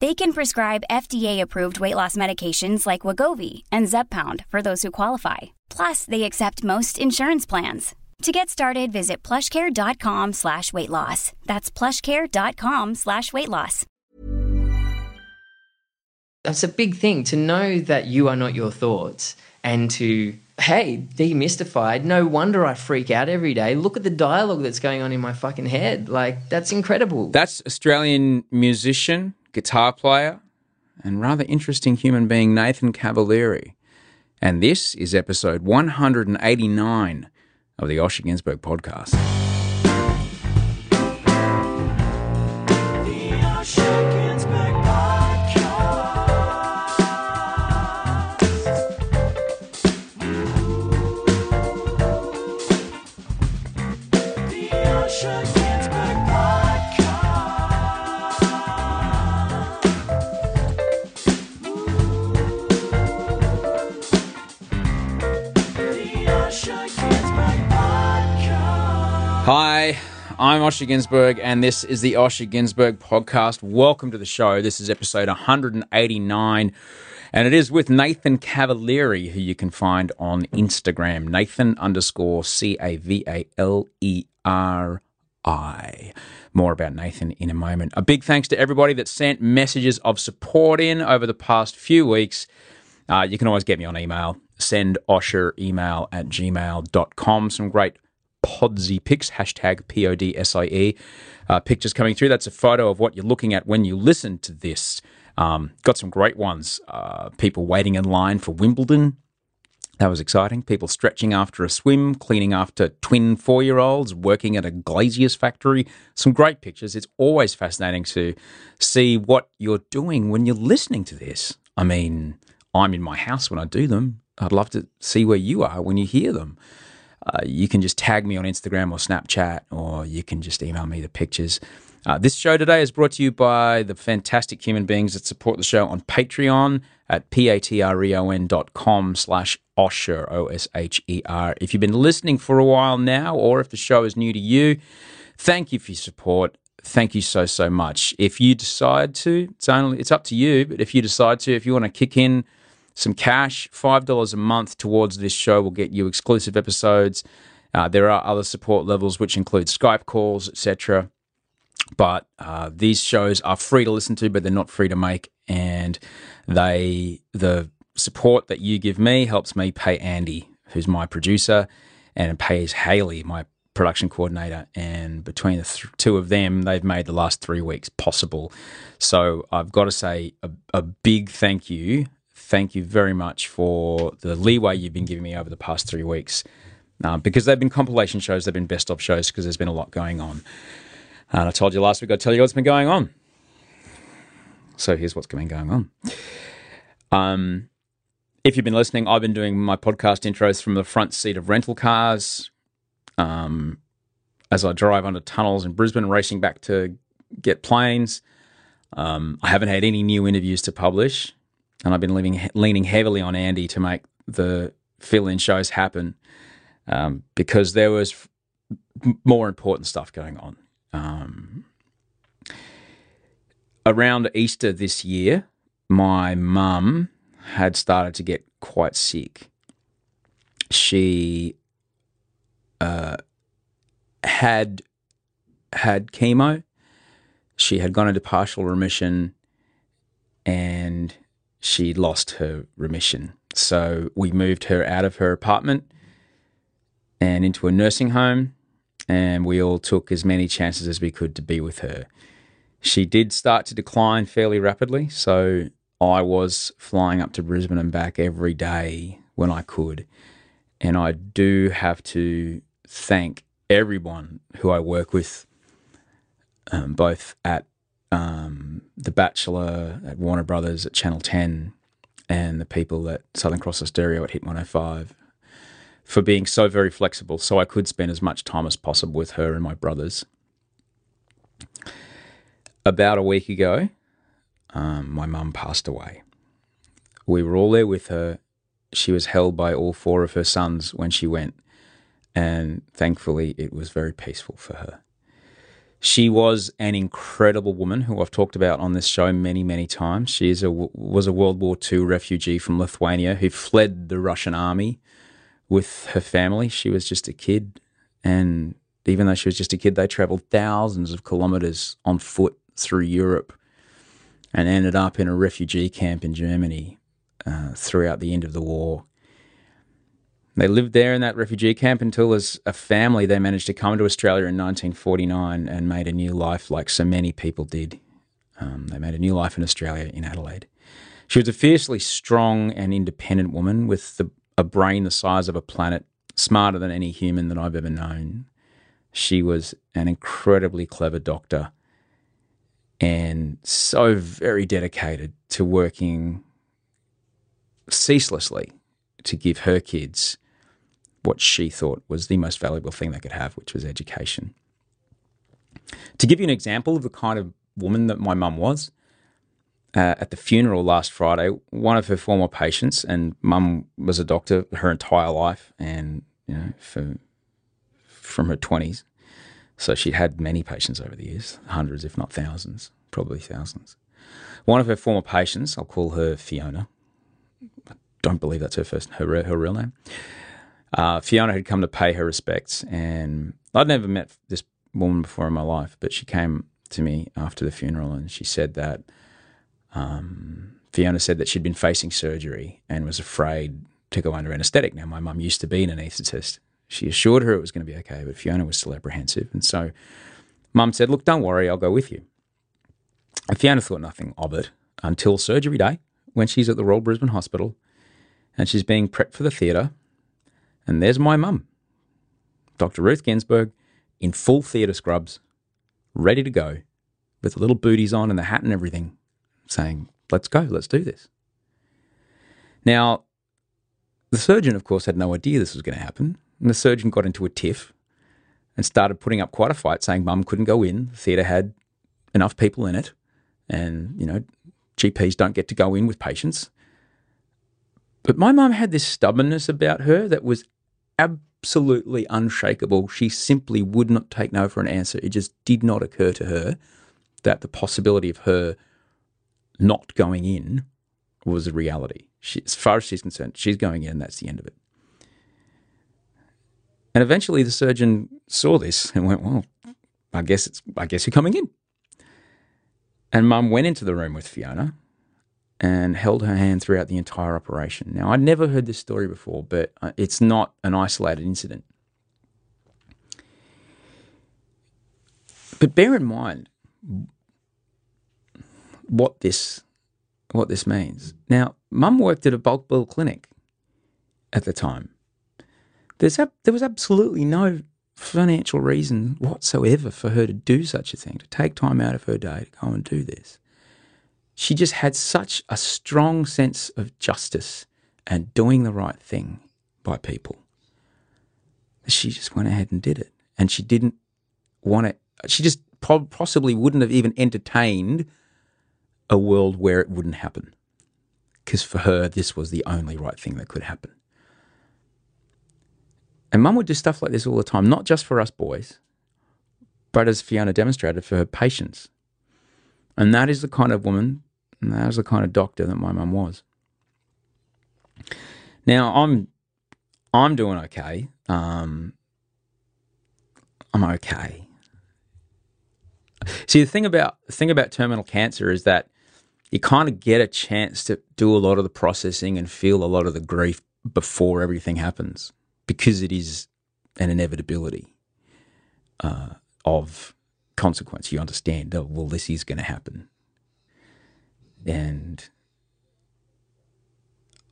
They can prescribe FDA-approved weight loss medications like Wegovy and Zepbound for those who qualify. Plus, they accept most insurance plans. To get started, visit plushcare.com slash weight loss. That's plushcare.com slash weight loss. That's a big thing to know that you are not your thoughts and to, hey, demystified. No wonder I freak out every day. Look at the dialogue that's going on in my fucking head. Like, that's incredible. That's Australian musician, guitar player, and rather interesting human being Nathan Cavaleri. And this is episode 189 of the Osher Günsberg podcast. Hi, I'm Osher Günsberg, and this is the Osher Günsberg podcast. Welcome to the show. This is episode 189, and it is with Nathan Cavaleri, who you can find on Instagram, Nathan underscore C A V A L E R I. More about Nathan in a moment. A big thanks to everybody that sent messages of support in over the past few weeks. Uh, you can always get me on email. Send Osher email at gmail.com. Some great Podsie pics, hashtag P O D S I E. Uh, pictures coming through. That's a photo of what you're looking at when you listen to this. Um, got some great ones. Uh, people waiting in line for Wimbledon. That was exciting. People stretching after a swim, cleaning after twin four year olds, working at a glazier's factory. Some great pictures. It's always fascinating to see what you're doing when you're listening to this. I mean, I'm in my house when I do them. I'd love to see where you are when you hear them. Uh, you can just tag me on Instagram or Snapchat, or you can just email me the pictures. Uh, this show today is brought to you by the fantastic human beings that support the show on Patreon at p-a-t-r-e-o-n dot com slash Osher, O-S-H-E-R. If you've been listening for a while now, or if the show is new to you, thank you for your support. Thank you so, so much. If you decide to, it's only, it's up to you, but if you decide to, if you want to kick in some cash. $5 a month towards this show will get you exclusive episodes. Uh, there are other support levels, which include Skype calls, etc. But uh, these shows are free to listen to, but they're not free to make. And they the support that you give me helps me pay Andy, who's my producer, and pays Haley, my production coordinator. And between the th- two of them, they've made the last three weeks possible. So I've got to say a, a big thank you thank you very much for the leeway you've been giving me over the past three weeks. Uh, because they've been compilation shows, they've been best of shows because there's been a lot going on. And I told you last week, I'd tell you what's been going on. So here's what's been going on. Um, if you've been listening, I've been doing my podcast intros from the front seat of rental cars um, as I drive under tunnels in Brisbane, racing back to get planes. Um, I haven't had any new interviews to publish and I've been leaving, leaning heavily on Andy to make the fill-in shows happen um, because there was f- more important stuff going on. Um, around Easter this year, my mum had started to get quite sick. She uh, had had chemo. She had gone into partial remission, and she lost her remission. So we moved her out of her apartment and into a nursing home, and we all took as many chances as we could to be with her. She did start to decline fairly rapidly, so I was flying up to Brisbane and back every day when I could. And I do have to thank everyone who I work with, um, both at um, The Bachelor, at Warner Brothers, at Channel 10, and the people at Southern Cross Austereo at Hit 105 for being so very flexible so I could spend as much time as possible with her and my brothers. About a week ago, um, my mum passed away. We were all there with her. She was held by all four of her sons when she went, and thankfully, it was very peaceful for her. She was an incredible woman who I've talked about on this show many, many times. She is a, was a World War II refugee from Lithuania who fled the Russian army with her family. She was just a kid, and even though she was just a kid, they traveled thousands of kilometers on foot through Europe and ended up in a refugee camp in Germany uh, throughout the end of the war. They lived there in that refugee camp until, as a family, they managed to come to Australia in 1949 and made a new life, like so many people did. Um, they made a new life in Australia, in Adelaide. She was a fiercely strong and independent woman with the, a brain the size of a planet, smarter than any human that I've ever known. She was an incredibly clever doctor and so very dedicated to working ceaselessly to give her kids what she thought was the most valuable thing they could have, which was education. To give you an example of the kind of woman that my mum was, uh, at the funeral last Friday, one of her former patients, and mum was a doctor her entire life, and you know, for, from her twenties, so she'd had many patients over the years, hundreds, if not thousands, probably thousands. One of her former patients, I'll call her Fiona. I don't believe that's her first, her her real name. Uh, Fiona had come to pay her respects, and I'd never met this woman before in my life, but she came to me after the funeral and she said that um, Fiona said that she'd been facing surgery and was afraid to go under anaesthetic. Now, my mum used to be an anaesthetist. She assured her it was going to be okay, but Fiona was still apprehensive. And so mum said, Look, don't worry, I'll go with you. And Fiona thought nothing of it until surgery day when she's at the Royal Brisbane Hospital and she's being prepped for the theatre. And there's my mum, Dr. Ruth Ginsburg, in full theatre scrubs, ready to go, with the little booties on and the hat and everything, saying, Let's go, let's do this. Now, the surgeon, of course, had no idea this was going to happen. And the surgeon got into a tiff and started putting up quite a fight, saying mum couldn't go in. The theatre had enough people in it. And, you know, GPs don't get to go in with patients. But my mum had this stubbornness about her that was absolutely unshakable. She simply would not take no for an answer. It just did not occur to her that the possibility of her not going in was a reality. She, as far as she's concerned, she's going in, that's the end of it. And eventually, the surgeon saw this and went, "Well, I guess it's I guess you're coming in." And Mum went into the room with Fiona and held her hand throughout the entire operation. Now, I'd never heard this story before, but uh, it's not an isolated incident. But bear in mind what this what this means. Now, Mum worked at a bulk bill clinic at the time. There's ab- there was absolutely no financial reason whatsoever for her to do such a thing, to take time out of her day to go and do this. She just had such a strong sense of justice and doing the right thing by people. She just went ahead and did it. And she didn't want it, she just po- possibly wouldn't have even entertained a world where it wouldn't happen. Because for her, this was the only right thing that could happen. And mum would do stuff like this all the time, not just for us boys, but as Fiona demonstrated, for her patients. And that is the kind of woman, and was the kind of doctor that my mum was. Now I'm I'm doing okay. Um, I'm okay. See, the thing about the thing about terminal cancer is that you kind of get a chance to do a lot of the processing and feel a lot of the grief before everything happens because it is an inevitability uh, of consequence. You understand, oh, well, this is going to happen. And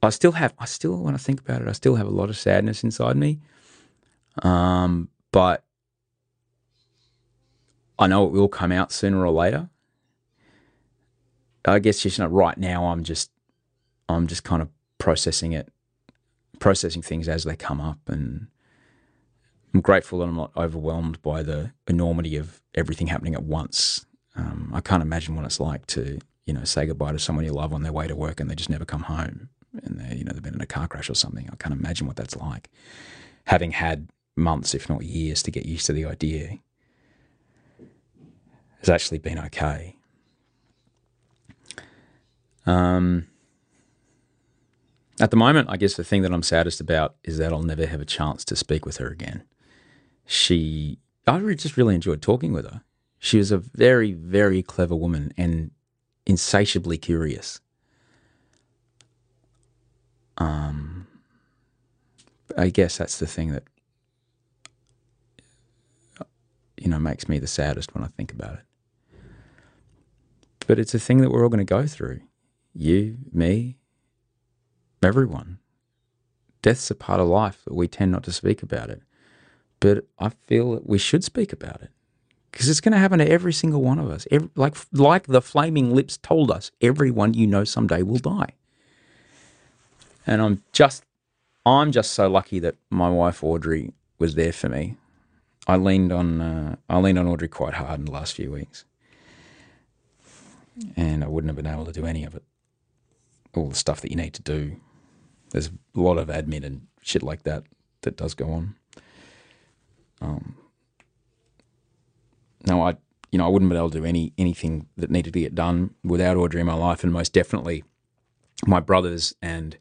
I still have, I still, when I think about it, I still have a lot of sadness inside me. Um, but I know it will come out sooner or later. I guess just you know, right now, I'm just, I'm just kind of processing it, processing things as they come up, and I'm grateful that I'm not overwhelmed by the enormity of everything happening at once. Um, I can't imagine what it's like to, you know, say goodbye to someone you love on their way to work and they just never come home, and they, you know, they've been in a car crash or something. I can't imagine what that's like, having had months, if not years, to get used to the idea. Has actually been okay. Um, at the moment, I guess the thing that I'm saddest about is that I'll never have a chance to speak with her again. She, I just really enjoyed talking with her. She was a very, very clever woman and insatiably curious. Um, I guess that's the thing that you know makes me the saddest when I think about it. But it's a thing that we're all going to go through you, me, everyone. Death's a part of life, but we tend not to speak about it. But I feel that we should speak about it because it's going to happen to every single one of us. Every, like, like the flaming lips told us, everyone you know someday will die. And I'm just, I'm just so lucky that my wife Audrey was there for me. I leaned on, uh, I leaned on Audrey quite hard in the last few weeks, and I wouldn't have been able to do any of it all the stuff that you need to do. There's a lot of admin and shit like that that does go on. Um, no, I you know I wouldn't be able to do any anything that needed to get done without Audrey in my life, and most definitely my brothers and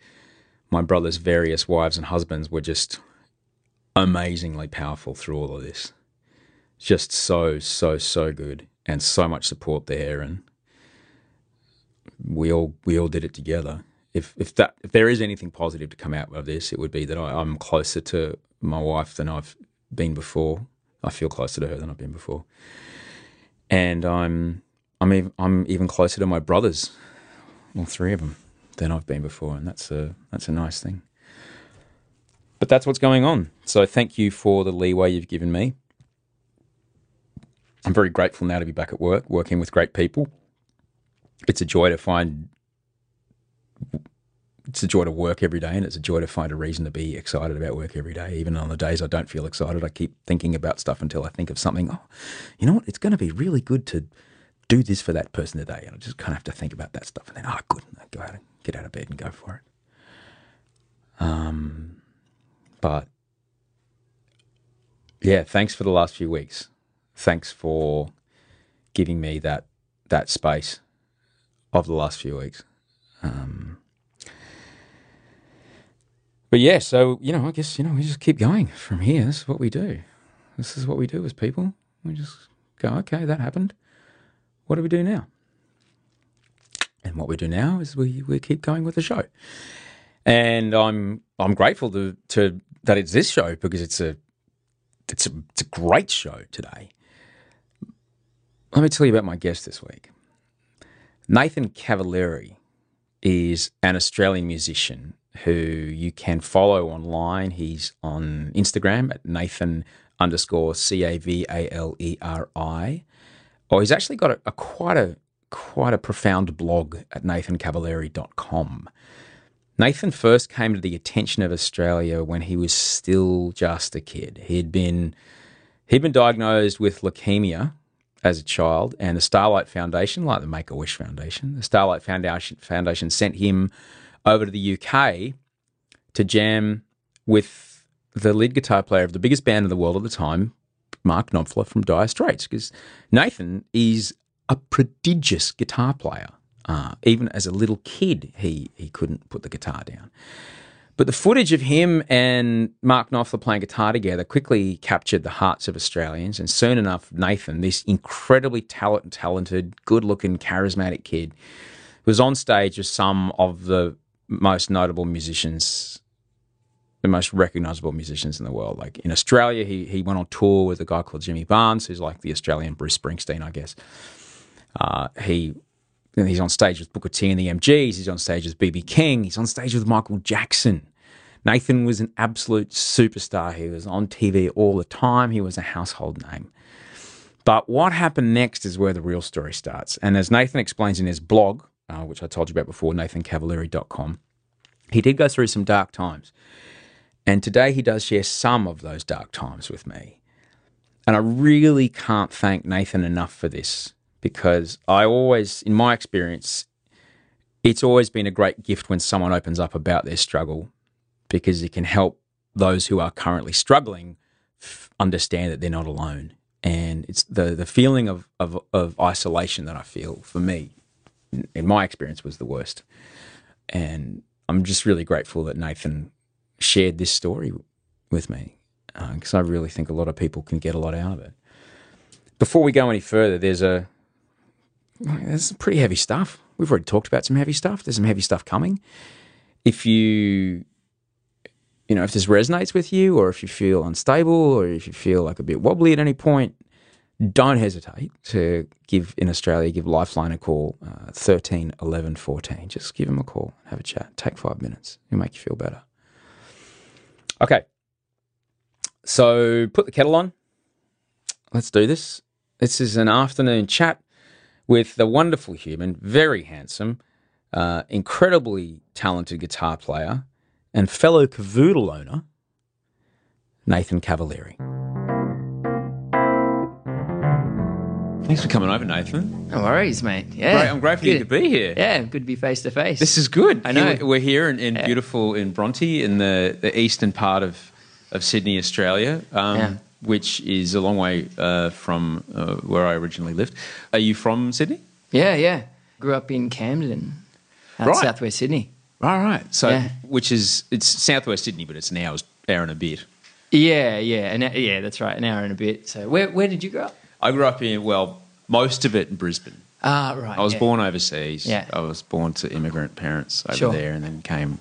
my brothers' various wives and husbands were just amazingly powerful through all of this. Just so so so good, and so much support there, and we all we all did it together. If if that if there is anything positive to come out of this, it would be that I, I'm closer to my wife than I've been before. I feel closer to her than I've been before, and I'm I'm even, I'm even closer to my brothers, all three of them, than I've been before, and that's a that's a nice thing. But that's what's going on. So thank you for the leeway you've given me. I'm very grateful now to be back at work, working with great people it's a joy to find it's a joy to work every day and it's a joy to find a reason to be excited about work every day. Even on the days I don't feel excited, I keep thinking about stuff until I think of something. Oh, you know what? It's going to be really good to do this for that person today. And I just kind of have to think about that stuff. And then, oh, good. I go out and get out of bed and go for it. Um, but yeah, thanks for the last few weeks. Thanks for giving me that that space of the last few weeks. Um, but yeah, so you know, I guess you know we just keep going from here. This is what we do. This is what we do as people. We just go, okay, that happened. What do we do now? And what we do now is we, we keep going with the show. And I'm I'm grateful to, to that it's this show because it's a it's a it's a great show today. Let me tell you about my guest this week. Nathan Cavaleri is an Australian musician who you can follow online. He's on Instagram at Nathan underscore C A V A L E R I. Or he's actually got a, a, quite a quite a profound blog at nathancavaleri.com. Nathan first came to the attention of Australia when he was still just a kid. He'd been he'd been diagnosed with leukemia as a child, and the Starlight Foundation, like the Make a Wish Foundation, the Starlight Foundation, Foundation sent him over to the UK to jam with the lead guitar player of the biggest band in the world at the time, Mark Knopfler from Dire Straits, because Nathan is a prodigious guitar player. Uh, even as a little kid, he he couldn't put the guitar down. But the footage of him and Mark Knopfler playing guitar together quickly captured the hearts of Australians. And soon enough, Nathan, this incredibly talent, talented, good looking, charismatic kid, was on stage with some of the most notable musicians, the most recognizable musicians in the world. Like in Australia, he, he went on tour with a guy called Jimmy Barnes, who's like the Australian Bruce Springsteen, I guess. Uh, he He's on stage with Booker T and the MGs. He's on stage with BB King. He's on stage with Michael Jackson. Nathan was an absolute superstar. He was on TV all the time. He was a household name. But what happened next is where the real story starts. And as Nathan explains in his blog, uh, which I told you about before, nathancavaleri.com, he did go through some dark times. And today he does share some of those dark times with me. And I really can't thank Nathan enough for this because I always, in my experience, it's always been a great gift when someone opens up about their struggle because it can help those who are currently struggling f- understand that they're not alone. And it's the, the feeling of, of, of isolation that I feel for me, in, my experience, was the worst. And I'm just really grateful that Nathan shared this story with me because uh, I really think a lot of people can get a lot out of it. Before we go any further, there's a there's some pretty heavy stuff. We've already talked about some heavy stuff. There's some heavy stuff coming. If you, you know, if this resonates with you, or if you feel unstable, or if you feel like a bit wobbly at any point, don't hesitate to give in Australia, give Lifeline a call, uh, 13 11 14. Just give them a call, and have a chat, take five minutes. It'll make you feel better. Okay. So put the kettle on. Let's do this. This is an afternoon chat with the wonderful human, very handsome, uh, incredibly talented guitar player, and fellow Cavoodle owner, Nathan Cavaleri. Thanks for coming over, Nathan. No worries, mate. Yeah, Great, I'm grateful you Good. could be here. Yeah, good to be face to face. This is good. I know. We're here in, in beautiful in Bronte, in the, the eastern part of, of Sydney, Australia, um, Yeah. which is a long way uh, from uh, where I originally lived. Are you from Sydney? Yeah, yeah. Grew up in Camden, Right. southwest Sydney. Right, right. So, Yeah. which is it's southwest Sydney, but it's an hour's hour and a bit. Yeah, yeah, and yeah, that's right. An hour and a bit. So, where where did you grow up? I grew up in well, most of it in Brisbane. Ah, right. I was yeah. born overseas. Yeah. I was born to immigrant parents over Sure. there, and then came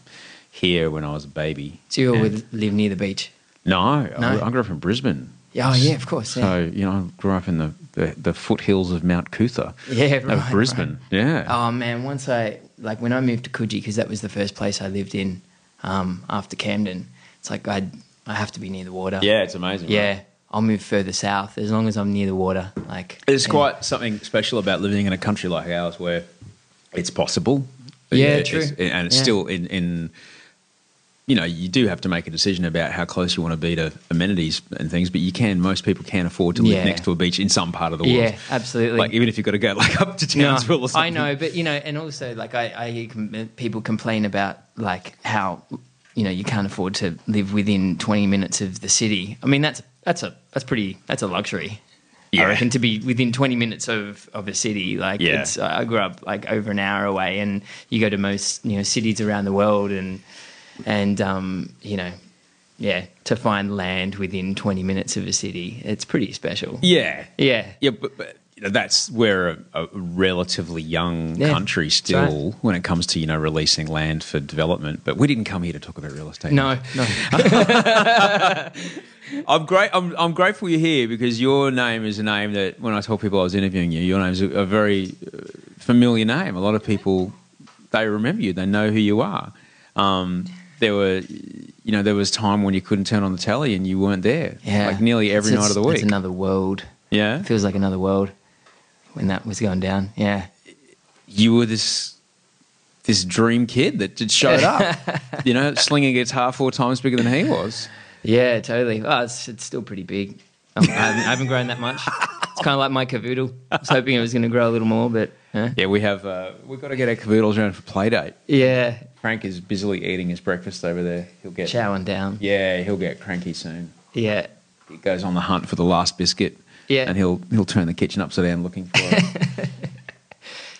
here when I was a baby. So you would live near the beach. No, No? I, I grew up in Brisbane. Yeah, oh, yeah, of course. Yeah, So you know, I grew up in the, the, the foothills of Mount Coot-tha. yeah of Brisbane. right. Yeah. Oh man, once I like when I moved to Coogee because that was the first place I lived in um, after Camden. It's like I I have to be near the water. yeah, it's amazing. right? Yeah. I'll move further south as long as I'm near the water. Like There's and- quite something special about living in a country like ours where it's possible. Yeah, it's- true. and it's Yeah. still in, in, you know, you do have to make a decision about how close you want to be to amenities and things, but you can, most people can afford to live Yeah. next to a beach in some part of the world. Yeah, absolutely. Like, even if you've got to go like up to Townsville or I know, but you know, and also like I, I hear com- people complain about like how you know you can't afford to live within 20 minutes of the city. I mean, that's that's a that's pretty that's a luxury. Yeah. I reckon to be within 20 minutes of, of a city. Like, Yeah. it's, I grew up like over an hour away, and you go to most you know cities around the world, and and um, you know, yeah, to find land within 20 minutes of a city, it's pretty special. Yeah. Yeah. Yeah, but, but you know, that's we're a, a relatively young Yeah, country still when it comes to you know releasing land for development. But we didn't come here to talk about real estate. No, no. I'm great. I'm, I'm grateful you're here because your name is a name that when I told people I was interviewing you, your name is a, a very uh, familiar name. A lot of people they remember you. They know who you are. Um, there were, you know, there was time when you couldn't turn on the telly and you weren't there. Yeah. like nearly every It's- night of the week. It's another world. yeah, It feels like another world when that was going down. Yeah. you were this this dream kid that just showed up. you know, slinging a guitar four times bigger than he was. Yeah, totally. Oh, it's, it's still pretty big. Um, I, haven't, I haven't grown that much. It's kind of like my cavoodle. I was hoping it was going to grow a little more, but? Yeah, we have. Uh, we've got to get our cavoodles around for play date. Yeah, Frank is busily eating his breakfast over there. He'll get. chowing down. Yeah, he'll get cranky soon. Yeah, He goes on the hunt for the last biscuit. Yeah. and he'll he'll turn the kitchen upside down looking for it.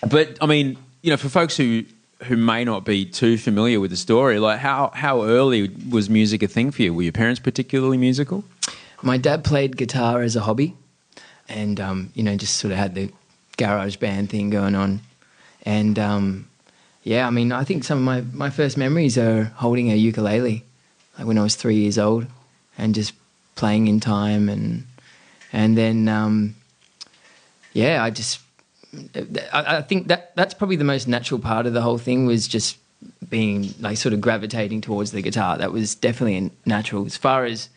but I mean, you know, for folks who who may not be too familiar with the story, like how how early was music a thing for you? Were your parents particularly musical? my dad played guitar as a hobby, and um, you know, just sort of had the garage band thing going on, and um, yeah, I mean, I think some of my my first memories are holding a ukulele, like when I was three years old, and just playing in time, and and then um, yeah, I just I, I think that that's probably the most natural part of the whole thing was just being like sort of gravitating towards the guitar. That was definitely natural. As far as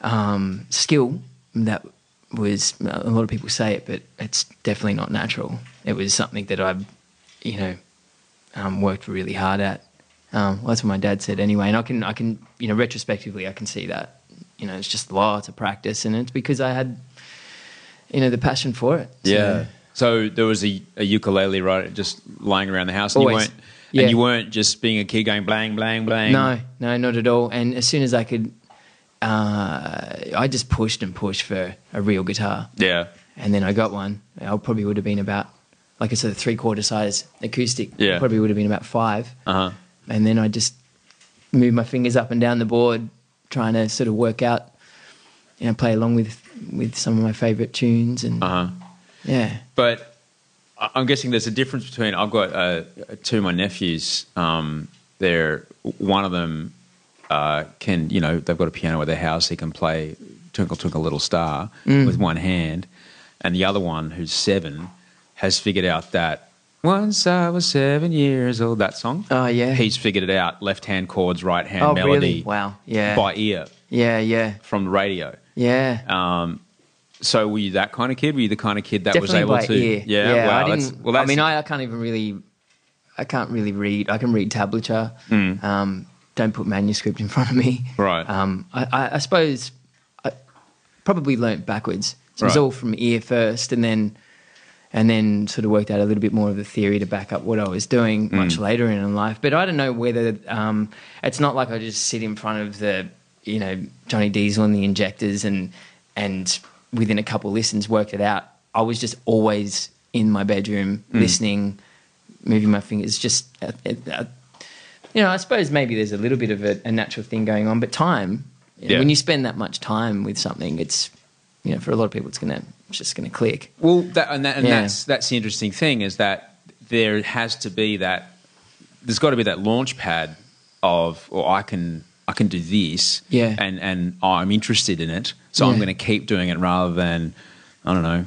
um, skill, that was a lot of people say it, but it's definitely not natural. It was something that I, you know, um, worked really hard at. Um, well, that's what my dad said anyway, and I can I can you know retrospectively I can see that you know it's just lots of practice, and it's because I had you know the passion for it. So- So there was a, a ukulele right just lying around the house, and Always. you weren't Yeah. and you weren't just being a kid going blang blang blang. No, no, not at all. And as soon as I could, uh, I just pushed and pushed for a real guitar. Yeah. And then I got one. I probably would have been about, like I said, a three quarter size acoustic. Yeah. Probably would have been about five. Uh huh. And then I just moved my fingers up and down the board, trying to sort of work out, you know, play along with with some of my favorite tunes. And Uh huh. Yeah, But I'm guessing there's a difference between I've got uh, two of my nephews. Um, they're one of them uh, can you know they've got a piano at their house. He can play Twinkle Twinkle Little Star Mm. with one hand, and the other one who's seven has figured out that once I was seven years old that song. Oh, yeah. he's figured it out. Left hand chords, right hand Oh, melody. really? Wow. Yeah. by ear yeah, yeah, from the radio. yeah. Um, so were you that kind of kid? Were you the kind of kid that Definitely was able to? ear. Yeah, wow. I didn't. well, that's, I mean, I, I can't even really. I can't really read. I can read tablature. Um, don't put manuscript in front of me. Right. Um, I, I, I suppose I probably learnt backwards. So it was all from ear first, and then and then sort of worked out a little bit more of the theory to back up what I was doing Hmm. much later in life. But I don't know whether um, it's not like I just sit in front of the you know Johnny Diesel and the injectors and and within a couple of listens worked it out. I was just always in my bedroom Hmm. listening, moving my fingers. Just uh, uh, you know, I suppose maybe there's a little bit of a, a natural thing going on, but time. you know, Yeah. When you spend that much time with something, it's you know for a lot of people it's gonna it's just gonna click. Well, that, and, that, and Yeah. that's that's the interesting thing is that there has to be that. There's got to be that launch pad of, or I can I can do this, Yeah. and and I'm interested in it, so I'm going to keep doing it rather than I don't know,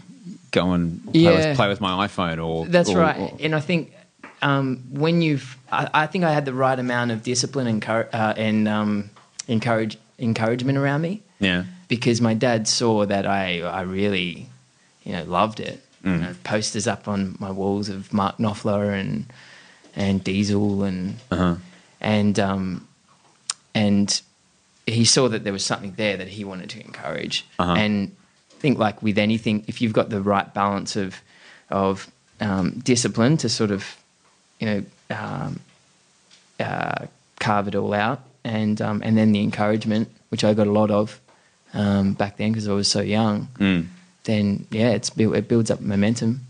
go and play, Yeah. with, play with my iPhone or That's or- right. or- and I think um, when you've, I, I think I had the right amount of discipline and, uh, and um, encourage, encouragement around me yeah, because my dad saw that I, I really, you know, loved it. You know, posters up on my walls of Mark Knopfler and and Diesel and uh-huh. and um, and he saw that there was something there that he wanted to encourage. Uh-huh. And I think, like with anything, if you've got the right balance of of um, discipline to sort of, you know, um, uh, carve it all out, and um, and then the encouragement, which I got a lot of um, back then because I was so young. Mm. Then yeah, it's it builds up momentum.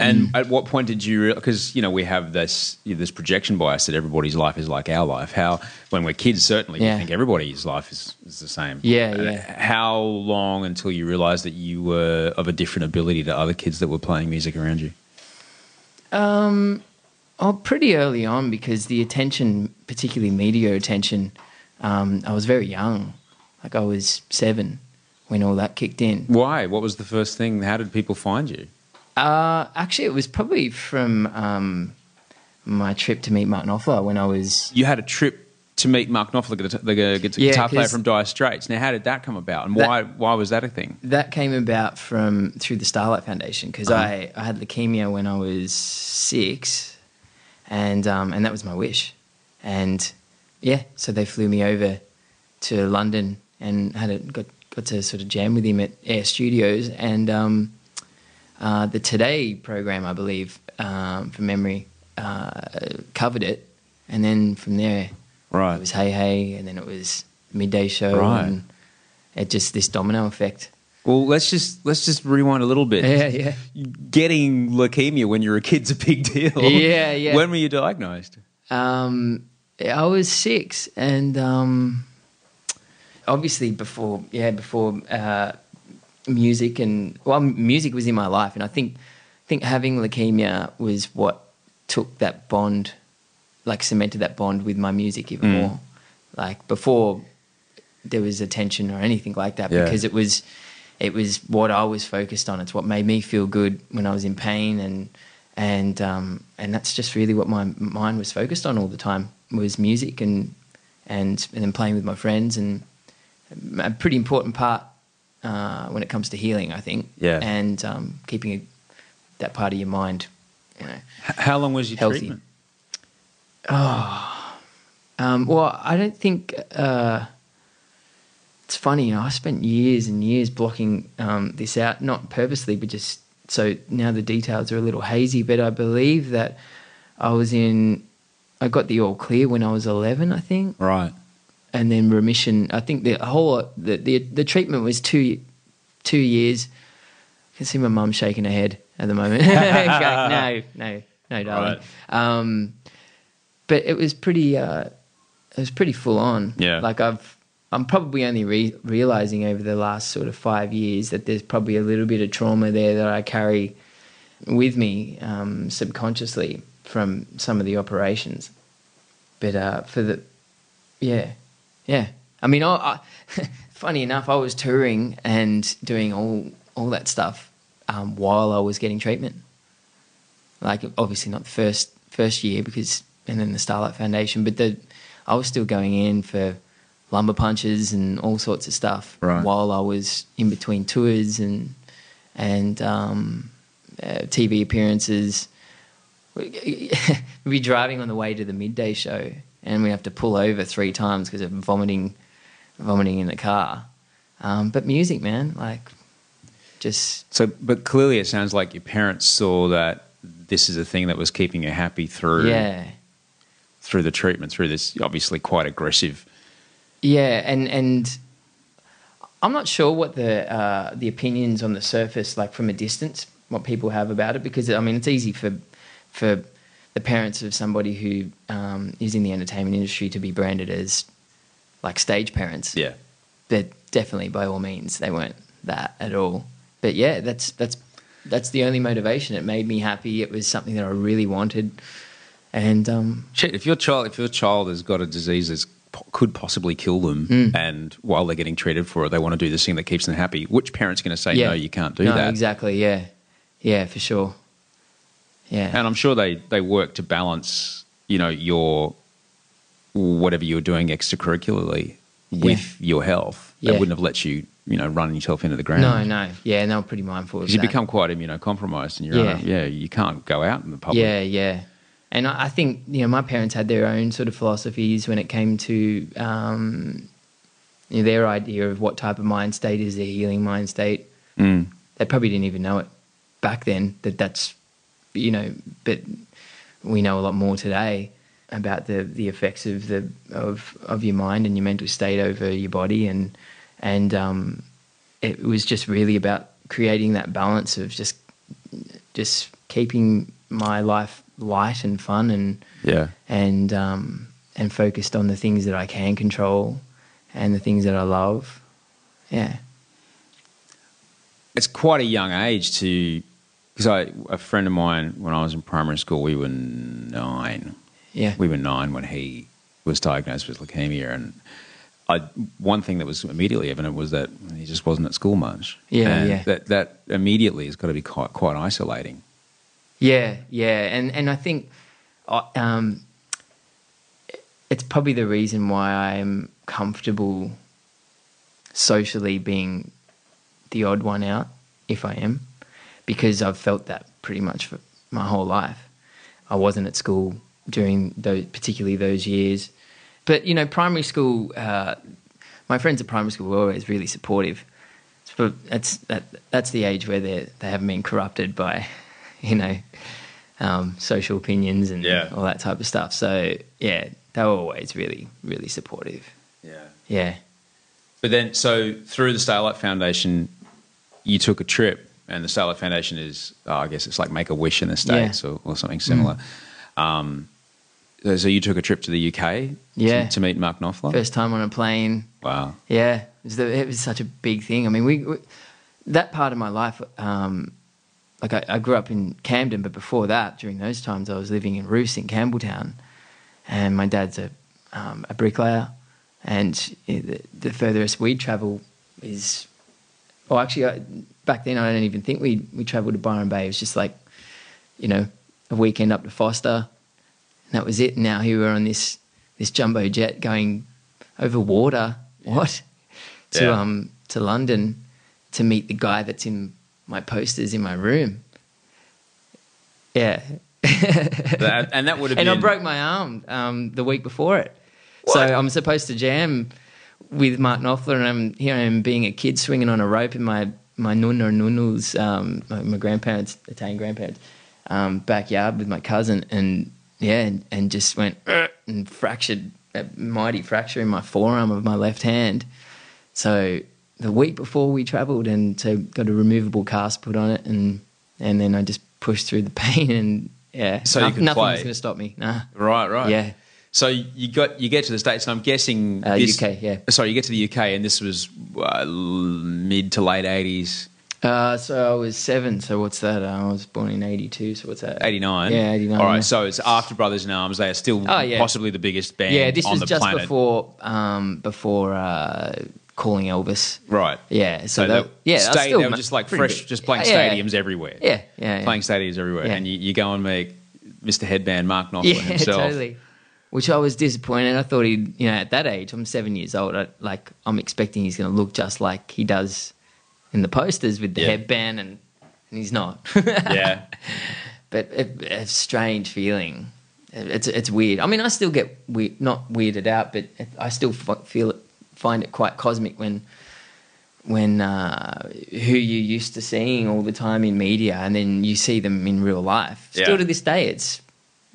And Mm. at what point did you realize? Because you know we have this this projection bias that everybody's life is like our life. How when we're kids, certainly Yeah. we think everybody's life is, is the same. Yeah, Uh, yeah. How long until you realized that you were of a different ability to other kids that were playing music around you? Um, oh, pretty early on because the attention, particularly media attention, um, I was very young. Like I was seven when all that kicked in. Why? What was the first thing? How did people find you? Uh, actually, it was probably from um, my trip to meet Martin Knopfler when I was. You had a trip to meet Mark Knopfler, the, the, the Yeah, guitar player from Dire Straits. Now, how did that come about, and That- why? Why was that a thing? That came about from through the Starlight Foundation because Uh-huh. I, I had leukemia when I was six, and um, and that was my wish, and yeah, so they flew me over to London and had a, got got to sort of jam with him at Air Studios, and um, uh, the Today program, I believe, um, from memory, uh, covered it, and then from there, Right. it was Hey Hey, and then it was Midday Show, Right. and it just this domino effect. Well, let's just let's just rewind a little bit. Yeah, yeah. Getting leukemia when you're a kid's a big deal. Yeah, yeah. When were you diagnosed? Um, I was six, and um, obviously before, yeah, before uh, music and well, music was in my life, and I think think having leukemia was what took that bond, like cemented that bond with my music even Mm. more. Like before, there was attention or anything like that Yeah. because it was it was what I was focused on. It's what made me feel good when I was in pain, and and um, and that's just really what my mind was focused on all the time was music and and and then playing with my friends and a pretty important part uh, when it comes to healing, I think. Yeah. and um, keeping a, that part of your mind, you know. H- how long was your Healthy. treatment? Um, well, I don't think uh, it's funny. You know, I spent years and years blocking um, this out, not purposely, but just so now the details are a little hazy. But I believe that I was in. I got the all clear when I was eleven, I think, Right. And then remission. I think the whole the the, the treatment was two two years. I can see my mum shaking her head at the moment. No, no, no, darling. Um, but it was pretty. Uh, it was pretty full on. Yeah. Like I've, I'm probably only re- realizing over the last sort of five years that there's probably a little bit of trauma there that I carry with me um, subconsciously from some of the operations. But uh, for the, yeah, yeah. I mean, I, I, funny enough, I was touring and doing all all that stuff um, while I was getting treatment. Like obviously not the first first year because and then the Starlight Foundation, but the I was still going in for lumbar punches and all sorts of stuff Right. while I was in between tours and and um, uh, TV appearances. We'd be driving on the way to the midday show, and we have to pull over three times because of vomiting, vomiting in the car. Um, but music, man, like, just So, but clearly, it sounds like your parents saw that this is a thing that was keeping you happy through yeah, through the treatment, through this obviously quite aggressive. yeah, and and I'm not sure what the uh, the opinions on the surface, like from a distance, what people have about it, because I mean, it's easy for for the parents of somebody who um, is in the entertainment industry to be branded as like stage parents. Yeah. but definitely by all means they weren't that at all. But yeah, that's that's that's the only motivation. It made me happy. It was something that I really wanted, and um, Shit, if your child if your child has got a disease that could possibly kill them, Hmm. and while they're getting treated for it, they want to do this thing that keeps them happy. Which parent's going to say yeah, no? You can't do no, that. Exactly. Yeah, yeah, for sure. Yeah, And I'm sure they they work to balance, you know, your whatever you're doing extracurricularly with your health. They Yeah. wouldn't have let you, you know, run yourself into the ground. no, no, yeah, and they were pretty mindful of you become quite immunocompromised, and you're Yeah. yeah. yeah, you can't go out in the public. Yeah, yeah. And I I think you know my parents had their own sort of philosophies when it came to um, you know, their idea of what type of mind state is a healing mind state. Mm. They probably didn't even know it back then that that's you know, but we know a lot more today about the the effects of the of of your mind and your mental state over your body and and um, it was just really about creating that balance of just just keeping my life light and fun and Yeah. and um, and focused on the things that I can control and the things that I love. Yeah. It's quite a young age to, because I a friend of mine when I was in primary school, we were nine. Yeah. We were nine when he was diagnosed with leukemia, and I one thing that was immediately evident was that he just wasn't at school much. Yeah, and yeah. That that immediately has got to be quite quite isolating. Yeah, yeah, and and I think um, it's probably the reason why I'm comfortable socially being the odd one out, if I am, because I've felt that pretty much for my whole life. I wasn't at school during those, particularly those years, but you know, primary school. Uh, my friends at primary school were always really supportive. but that's that that's the age where they they haven't been corrupted by, you know, um, social opinions and Yeah. all that type of stuff. So yeah, they were always really really supportive. Yeah. Yeah, But then, so through the Starlight Foundation, you took a trip, and the Starlight Foundation is, oh, I guess it's like Make a Wish in the States or, or something similar. Um, so so you took a trip to the UK Yeah. to, to meet Mark Knopfler? first time on a plane. Wow. Yeah, it was, the, it was such a big thing. I mean, we, we that part of my life. Um, like I, I grew up in Camden, but before that, during those times, I was living in Ruse in Campbelltown, and my dad's a um, a bricklayer, and the, the furthest we'd travel is, well, actually, I, back then I don't even think we we travelled to Byron Bay. It was just like, you know, a weekend up to Forster, and that was it. And now here we're on this this jumbo jet going over water. What? To Yeah. um to London to meet the guy that's in my posters in my room. Yeah. That- and that would have and been. I broke my arm um, the week before it. So I'm supposed to jam with Mark Knopfler, and I'm here I am being a kid swinging on a rope in my my nunna nunnus, um, my, grandparents, Italian grandparents, um, backyard with my cousin, and yeah, and, and just went and fractured a mighty fracture in my forearm of my left hand. So the week before we travelled, and so got a removable cast put on it, and and then I just pushed through the pain, and yeah, So you noth- could nothing play. was going to stop me. Nah. Right, right. Yeah. So you got you get to the states, and I'm guessing Uh, this, UK, yeah. Sorry, you get to the UK, and this was uh, mid to late '80s, Uh, so I was seven. So what's that? Uh, I was born in '82. So what's that? '89. Yeah, '89. All right, yeah. so it's after Brothers in Arms. They are still Oh, yeah. possibly the biggest band yeah, this on was the just planet. before um, before uh, calling Elvis. Right. Yeah, so, So, that, yeah, sta- still they were just like fresh, big. just playing Yeah, stadiums everywhere. Yeah, yeah, yeah. Playing stadiums everywhere, and you, you go and meet Mr. Headband Mark Knopfler Yeah, himself. totally. Which I was disappointed. I thought he'd, you know, at that age, I'm seven years old. I, like, I'm expecting he's going to look just like he does in the posters with the Yeah. headband, and, and he's not. Yeah, but it, a strange feeling. It's it's weird. I mean, I still get weird, not weirded out, but it, I still f- feel it, find it quite cosmic when when uh, who you used to seeing all the time in media, and then you see them in real life. Still Yeah. to this day, it's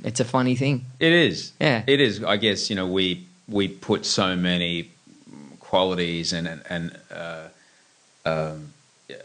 it's a funny thing. it is. Yeah. it is. I guess you know we we put so many qualities and and, and uh, um, yeah,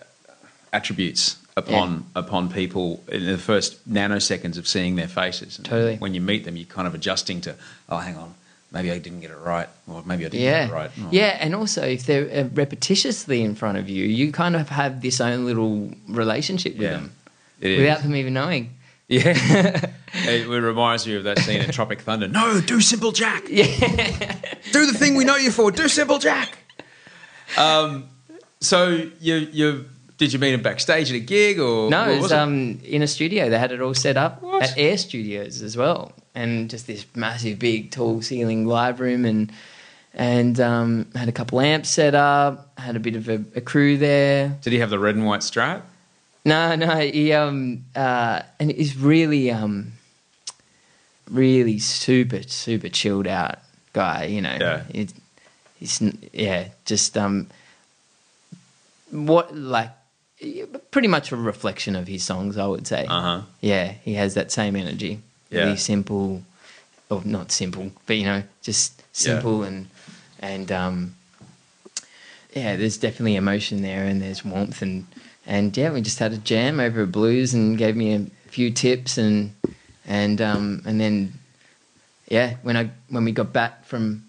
attributes upon upon people in the first nanoseconds of seeing their faces. And Totally. When you meet them, you're kind of adjusting to. Oh, hang on. Maybe I didn't get it right, or maybe I didn't Yeah, get it right. Oh. yeah, and also if they're uh, repetitiously in front of you, you kind of have this own little relationship with Yeah. them It is. without them even knowing. Yeah. it reminds me of that scene in Tropic Thunder. No, do Simple Jack. Yeah. do the thing we know you for. Do Simple Jack. Um, so you you did you meet him backstage at a gig or No, it was, um, in a studio. They had it all set up What? at Air Studios as well, and just this massive, big, tall ceiling live room, and and um, had a couple amps set up. Had a bit of a, a crew there. Did he have the red and white stripe? No, no, he um uh, and he's really um really super super chilled out guy. You know, Yeah. It- he's yeah, just um what like pretty much a reflection of his songs, I would say. Uh huh. Yeah, he has that same energy. Yeah. Really simple, or not simple, but you know, just simple and and um, yeah, there's definitely emotion there, and there's warmth, and and yeah, we just had a jam over blues, and gave me a few tips, and and um, and then yeah, when I when we got back from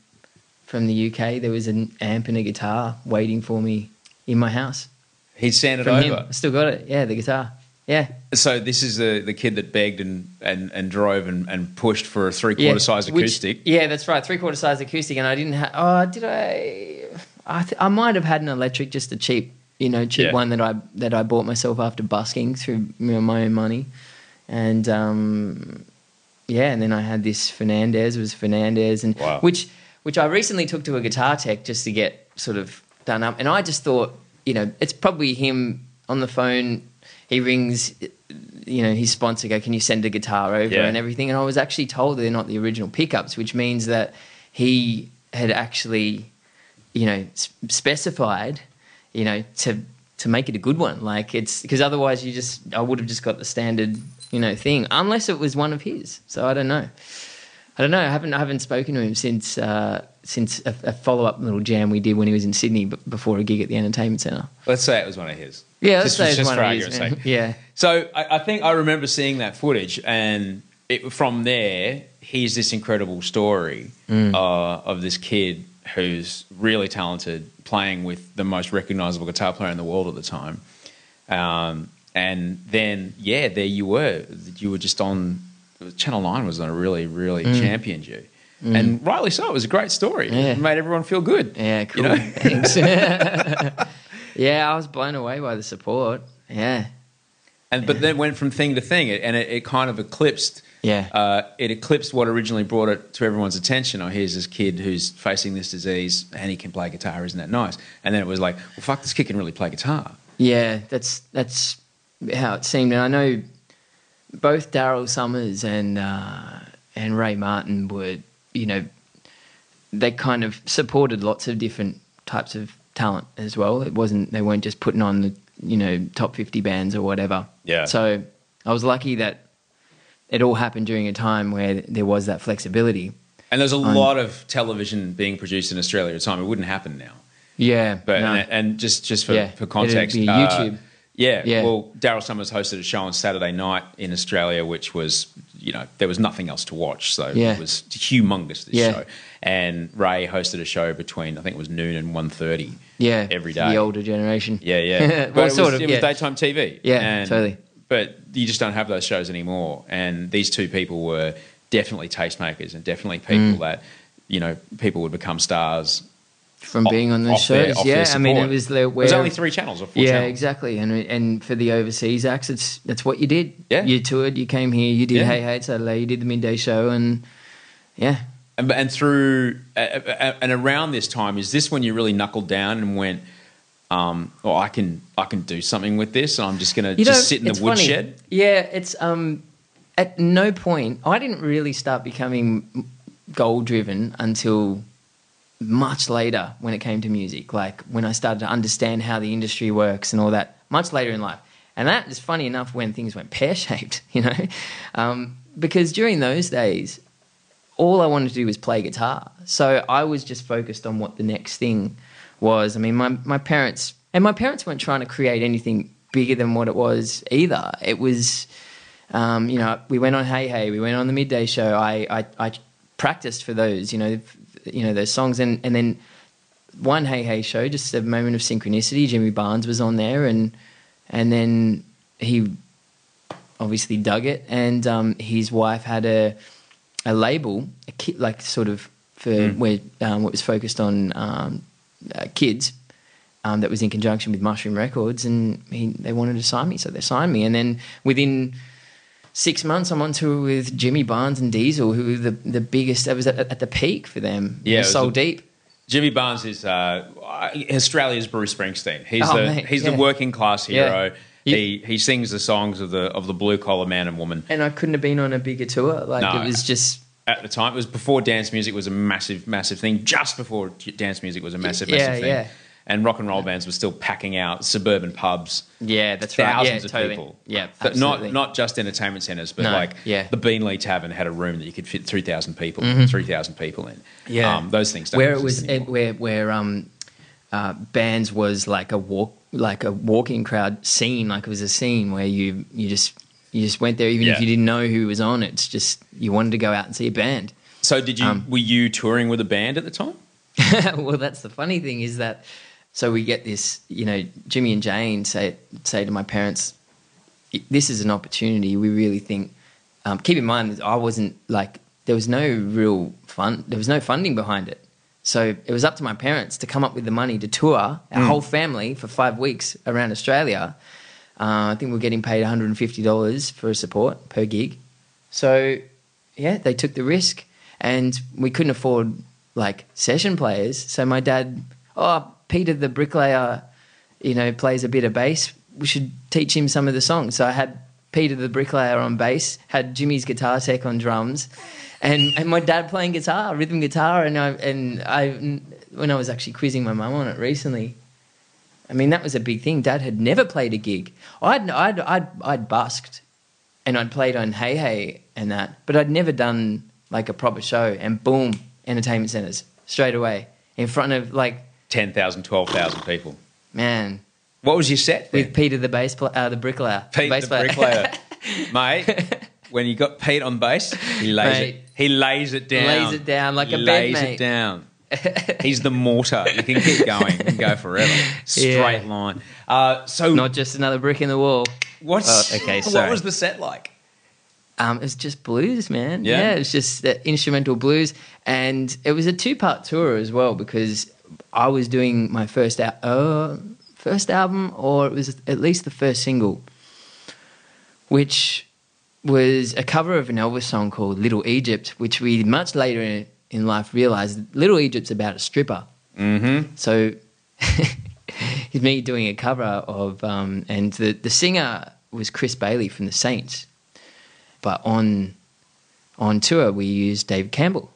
from the UK, there was an amp and a guitar waiting for me in my house He'd sand it from him. over. I still got it. Yeah, the guitar. Yeah. So this is the the kid that begged and and, and drove and, and pushed for a three quarter size which- acoustic. yeah, that's right, three quarter size acoustic, and I didn't have. Oh, did I? I th- I might have had an electric, just a cheap, you know, cheap Yeah. one that I that I bought myself after busking through my own money, and um, yeah, and then I had this Fernandes. It was Fernandes, and Wow. which which I recently took to a guitar tech just to get sort of done up, and I just thought, you know, it's probably him on the phone. He rings, you know, his sponsor go, "Can you send a guitar over?" Yeah. and everything. And I was actually told they're not the original pickups, which means that he had actually, you know, specified you know, to to make it a good one. Like it's because otherwise you just I would have just got the standard, you know, thing unless it was one of his. So I don't know. I don't know. I haven't I haven't spoken to him since uh, since a, a follow up little jam we did when he was in Sydney b- before a gig at the entertainment centre. Let's say it was one of his. Yeah, let's just, say it's just one for of his, sake. Yeah. So I, I think I remember seeing that footage, and it, from there, here's this incredible story Mm. uh, of this kid who's really talented, playing with the most recognizable guitar player in the world at the time. Um, and then, yeah, there you were. You were just on Channel Nine was on a really, really championed you. And rightly so. It was a great story. Mm. Yeah. It made everyone feel good. Yeah, cool. You know? Thanks. yeah, I was blown away by the support. Yeah. And but then went from thing to thing, and it, it kind of eclipsed. Yeah. Uh, it eclipsed what originally brought it to everyone's attention. Oh, here's this kid who's facing this disease, and he can play guitar. Isn't that nice? And then it was like, well, fuck, this kid can really play guitar. Yeah, that's that's how it seemed. And I know both Daryl Somers and uh, and Ray Martin were, you know, they kind of supported lots of different types of talent as well. It wasn't they weren't just putting on the you know top fifty bands or whatever. Yeah. So I was lucky that it all happened during a time where there was that flexibility. And there's a lot of television being produced in Australia at the time. It wouldn't happen now. Yeah, But no. and, and just just for, Yeah, for context, uh, YouTube. Yeah, Yeah. Well, Daryl Somers hosted a show on Saturday night in Australia, which was you know there was nothing else to watch, so Yeah. it was humongous. This Yeah. show, and Ray hosted a show between I think it was noon and 1.30 yeah, every day. The older generation. Yeah, yeah. well, But it sort was, of. It was daytime TV. Yeah, And- totally. But you just don't have those shows anymore. And these two people were definitely tastemakers and definitely people Mm. that you know people would become stars from being on those shows. their yeah, I mean, it was the, where There's only three channels or four yeah, channels. exactly. And and for the overseas acts, it's that's what you did. Yeah. you toured, you came here, you did Yeah. Hey Hey It's Saturday, you did the midday show, and yeah, And, and through uh, and around this time, is this when you really knuckled down and went, um, "Oh, I can I can do something with this, and I'm just going to you just know, sit in the it's funny. woodshed." Yeah, it's um, at no point I didn't really start becoming goal driven until much later when it came to music. Like when I started to understand how the industry works and all that. Much later in life, and that is funny enough when things went pear shaped. You know, um, because during those days, all I wanted to do was play guitar. So I was just focused on what the next thing was. I mean, my, my parents, and my parents weren't trying to create anything bigger than what it was either. It was, um, you know, we went on Hey Hey, we went on the midday show. I, I, I practiced for those, you know, you know, those songs. And, and then one Hey Hey show, just a moment of synchronicity. Jimmy Barnes was on there and, and then he obviously dug it. And um, his wife had a, a label, a kit, like sort of for where um, what was focused on um, uh, kids. Um, that was in conjunction with Mushroom Records, and he, they wanted to sign me, so they signed me. And then within six months, I'm on tour with Jimmy Barnes and Diesel, who were the the biggest. That was at, at the peak for them. Yeah, Soul the- Deep. Jimmy Barnes is uh, Australia's Bruce Springsteen. He's Oh, the mate, he's yeah. the working class Yeah. hero. You- He he sings the songs of the of the blue collar man and woman. And I couldn't have been on a bigger tour. Like No. it was just At the time, it was before dance music was a massive massive thing. Just before dance music was a massive Yeah, massive thing. yeah. And rock and roll bands were still packing out suburban pubs. yeah, that's right. Thousands Yeah, of totally. people. Yeah, But not absolutely. not just entertainment centres, but No, like yeah. the Beanley Tavern had a room that you could fit three thousand people, three thousand people in. Mm-hmm. Yeah, um, those things. Don't where it was anymore. where where um, uh, bands was like a walk like a walking crowd scene. Like it was a scene where you you just you just went there even Yeah. if you didn't know who was on. It's just you wanted to go out and see a band. So did you? um, were you touring with a band at the time? well, that's the funny thing is that so we get this, you know, Jimmy and Jane say say to my parents, "This is an opportunity. We really think." Um, keep in mind, that I wasn't like there was no real fun. There was no funding behind it, so it was up to my parents to come up with the money to tour our whole family for five weeks around Australia. Uh, I think we we're getting paid one hundred and fifty dollars for support per gig. So yeah, they took the risk, and we couldn't afford like session players. So my dad, oh Peter the bricklayer, you know, plays a bit of bass. We should teach him some of the songs. So I had Peter the bricklayer on bass, had Jimmy's guitar tech on drums, and and my dad playing guitar, rhythm guitar, and I and I when I was actually quizzing my mum on it recently. I mean, that was a big thing. Dad had never played a gig. I'd, I'd, I'd, I'd busked and I'd played on Hey Hey and that, but I'd never done like a proper show. And boom, entertainment centers straight away in front of like, 10,000, 12,000 people. man, What was your set? then? with Peter the bass, pl- uh, the bricklayer. Pete bass the bricklayer. Mate, when you got Pete on bass, he lays Mate. it. He lays it down. Lays it down like he a bed, lays mate. it down. He's the mortar. You can keep going. You can go forever. Straight Yeah. line. Uh, so Not just another brick in the wall. what's Oh, okay, what was the set like? Um, it was just blues, man. Yeah? Yeah, it was just instrumental blues, and it was a two-part tour as well because I was doing my first al- uh, first album, or it was at least the first single, which was a cover of an Elvis song called "Little Egypt," which we much later in, in life realized "Little Egypt's" about a stripper. Mm-hmm. So it's me doing a cover of, um, and the, the singer was Chris Bailey from the Saints. But on on tour, we used Dave Campbell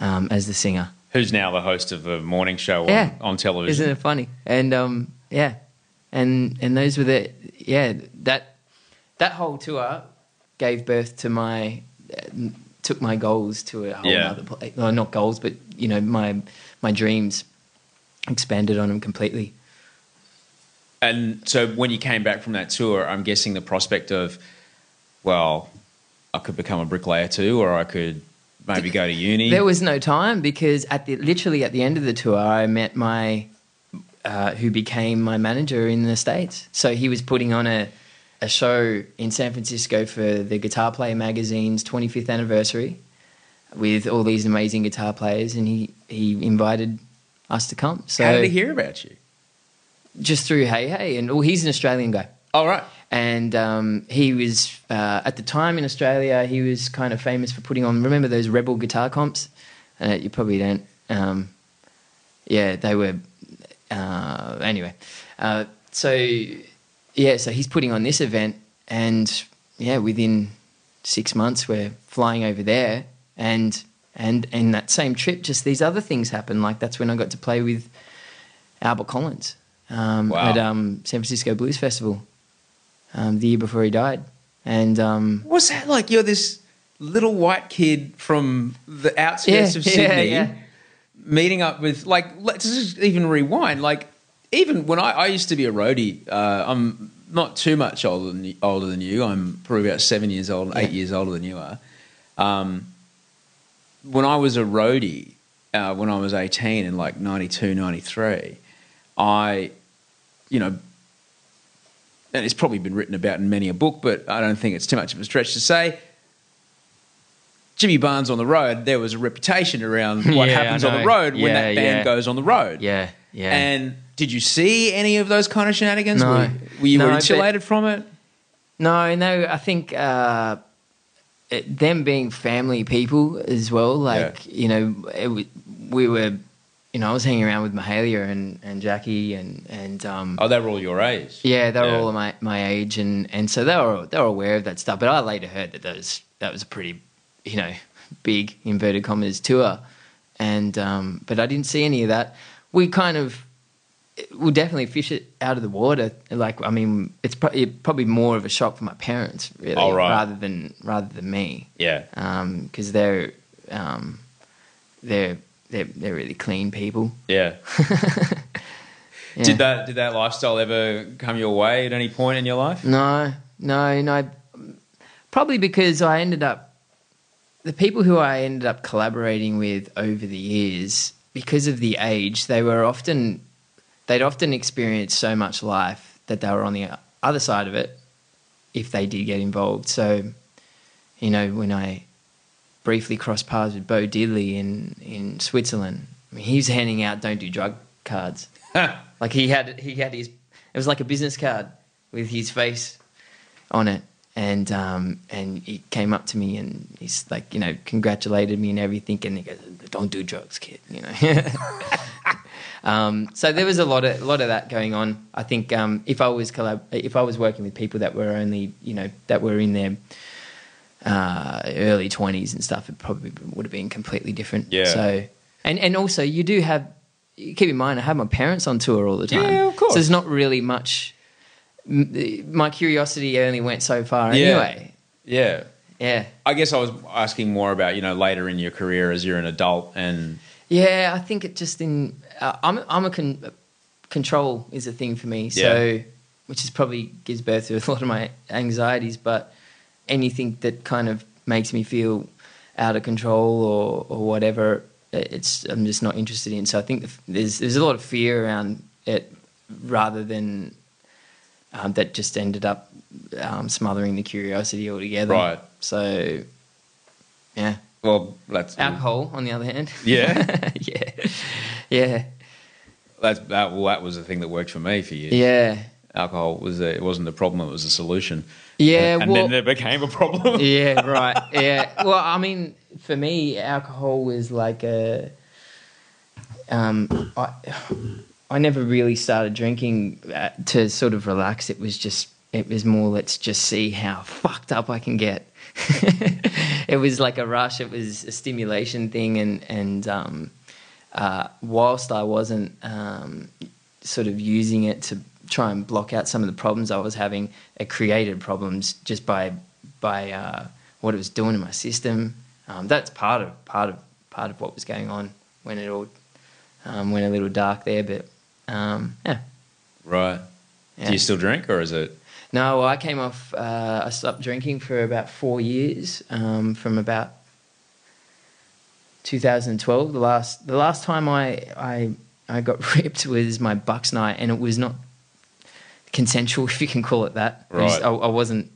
um, as the singer. Who's now the host of a morning show on, Yeah. on television? Isn't it funny? And um, yeah, and and those were the yeah that that whole tour gave birth to my uh, took my goals to a whole Yeah. other place. Well, not goals, but you know my my dreams expanded on them completely. And so when you came back from that tour, I'm guessing the prospect of, well, I could become a bricklayer too, or I could maybe go to uni. There was no time because at the literally at the end of the tour, I met my uh, who became my manager in the states. So he was putting on a a show in San Francisco for the Guitar Player magazine's 25th anniversary with all these amazing guitar players, and he he invited us to come. So How did he hear about you? just through Hey Hey, and oh, he's an Australian guy All right. And um, he was uh, at the time in Australia. He was kind of famous for putting on. Remember those Rebel guitar comps? Uh, you probably don't. Um, yeah, they were. Uh, anyway, uh, so yeah, so he's putting on this event, and yeah, within six months we're flying over there, and and in that same trip, just these other things happen. Like that's when I got to play with Albert Collins um, Wow. at um, San Francisco Blues Festival um, the year before he died. And um, What's that like? You're this little white kid from the outskirts Yeah, of Sydney, yeah. meeting up with like. Let's just even rewind. Like, even when I, I used to be a roadie, uh, I'm not too much older than older than you. I'm probably about seven years old, eight years older than you are. Um, when I was a roadie, uh, when I was 18 in like 92, 93, I, you know, and it's probably been written about in many a book, but I don't think it's too much of a stretch to say. Jimmy Barnes on the road, there was a reputation around what Yeah, happens on the road when that band yeah. goes on the road. yeah, yeah. And did you see any of those kind of shenanigans? No. Were, were you No, but- insulated from it? No, no. I think uh, it, them being family people as well. Like you know, it, we were. You know, I was hanging around with Mahalia and, and Jackie and and um, Oh, they were all your age. yeah, they were Yeah. all my, my age and, and so they were they were aware of that stuff. But I later heard that that was that was a pretty you know big inverted commas tour, and um, but I didn't see any of that. We kind of we'll definitely fish it out of the water. Like I mean, it's pro- probably more of a shock for my parents, really, Oh, right. rather than rather than me, Yeah. because they're um, they're they're they're they're really clean people. Yeah. Yeah. Did that did that lifestyle ever come your way at any point in your life? No, no, no. Probably because I ended up the people who I ended up collaborating with over the years, because of the age, they were often they'd often experienced so much life that they were on the other side of it if they did get involved. So, you know, when I briefly crossed paths with Bo Diddley in in Switzerland, I mean, he was handing out "Don't do drug" cards. Like he had he had his it was like a business card with his face on it. And um, and he came up to me and he's like, you know, congratulated me and everything, and he goes, "Don't do drugs, kid," you know. um, so there was a lot of a lot of that going on. I think um, if I was collab- if I was working with people that were only you know that were in their uh, early twenties and stuff, it probably would have been completely different. Yeah. So and and also you do have keep in mind, I have my parents on tour all the time. Yeah, of course. So there's not really much. My curiosity only went so far Yeah. anyway. Yeah. Yeah. I guess I was asking more about you know later in your career as you're an adult and Yeah, I think it just in uh, I'm I'm a con- control is a thing for me. So which is probably gives birth to a lot of my anxieties, but anything that kind of makes me feel out of control or or whatever, it's I'm just not interested in. So I think there's there's a lot of fear around it rather than um, that just ended up um, smothering the curiosity altogether. Right. So yeah. well that's Alcohol, on the other hand. Yeah? yeah. Yeah. that's that well that was the thing that worked for me for years. Yeah. Alcohol was a, it wasn't the problem; it was the solution. Yeah. and, and well, then it became a problem. yeah, right. Yeah. Well, I mean, for me, alcohol was like a. Um, I, I never really started drinking uh, to sort of relax. It was just, it was more, let's just see how fucked up I can get. it was like a rush. It was a stimulation thing, and and um, uh, whilst I wasn't um, sort of using it to try and block out some of the problems I was having, it created problems just by by uh, what it was doing in my system. Um, that's part of part of part of what was going on when it all um, went a little dark there. But um, yeah, Right. yeah. Do you still drink, or is it? No, well, I came off. Uh, I stopped drinking for about four years, um, from about 2012. The last, the last time I, I, I got ripped was my Bucks night, and it was not consensual, if you can call it that. It was- Right. I, I wasn't.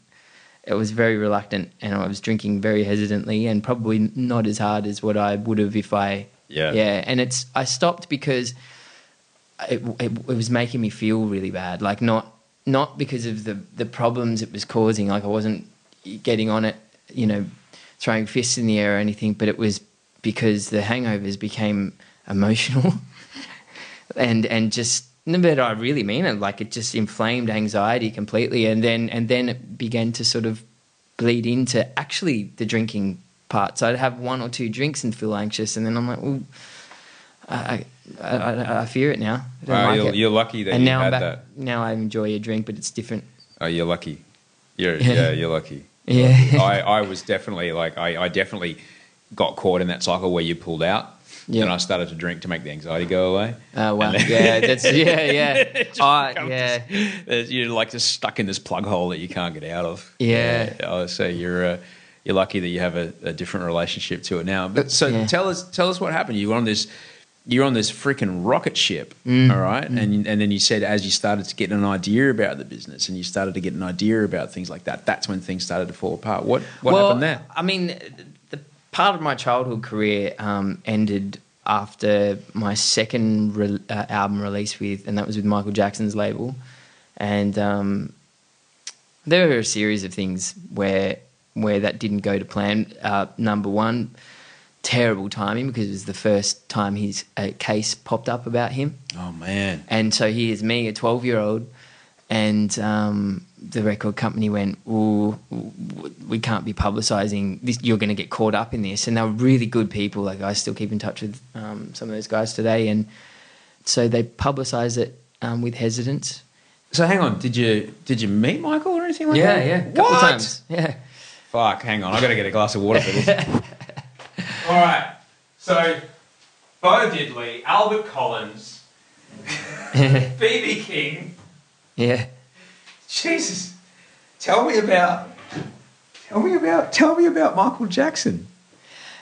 It was very reluctant, and I was drinking very hesitantly, and probably not as hard as what I would have if I. Yeah. Yeah, and it's. I stopped because it, it, it was making me feel really bad. Like not not because of the the problems it was causing. Like I wasn't getting on it, you know, throwing fists in the air or anything. But it was because the hangovers became emotional, and and just. No, but I really mean it. Like it just inflamed anxiety completely, and then and then it began to sort of bleed into actually the drinking part. So I'd have one or two drinks and feel anxious, and then I'm like, well, I I, I, I fear it now. Oh, like you're, it. you're lucky that and you now I'm had back. that. Now I enjoy a drink, but it's different. Oh, you're lucky. You're Yeah. yeah, you're lucky. Yeah. I, I was definitely like I, I definitely got caught in that cycle where you pulled out. Yeah. And I started to drink to make the anxiety go away. Oh wow, then- yeah, that's yeah, yeah. Just Oh, becomes yeah, this- you're like just stuck in this plug hole that you can't get out of. Yeah. I so you're uh, you're lucky that you have a, a different relationship to it now. But so Yeah. tell us tell us what happened. You were on this you're on this freaking rocket ship, Mm. all right? And and then you said as you started to get an idea about the business and you started to get an idea about things like that, that's when things started to fall apart. What what well, happened there? I mean, part of my childhood career um, ended after my second re- uh, album release with, and that was with Michael Jackson's label, and um, there were a series of things where where that didn't go to plan. Uh, number one, terrible timing because it was the first time his uh, case popped up about him. Oh man. And so here's me, a 12 year old, and um, the record company went, "Ooh, w- we can't be publicising this. You're going to get caught up in this." And they were really good people. Like I still keep in touch with um, some of those guys today, and so they publicised it um, with hesitance. So hang on, did you did you meet Michael or anything like yeah, that? yeah, a couple What? of times. Yeah, Fuck, hang on, I got to get a glass of water for this. All right, so Bo Diddley, Albert Collins, BB King. Yeah. Jesus, tell me about, tell me about, tell me about Michael Jackson.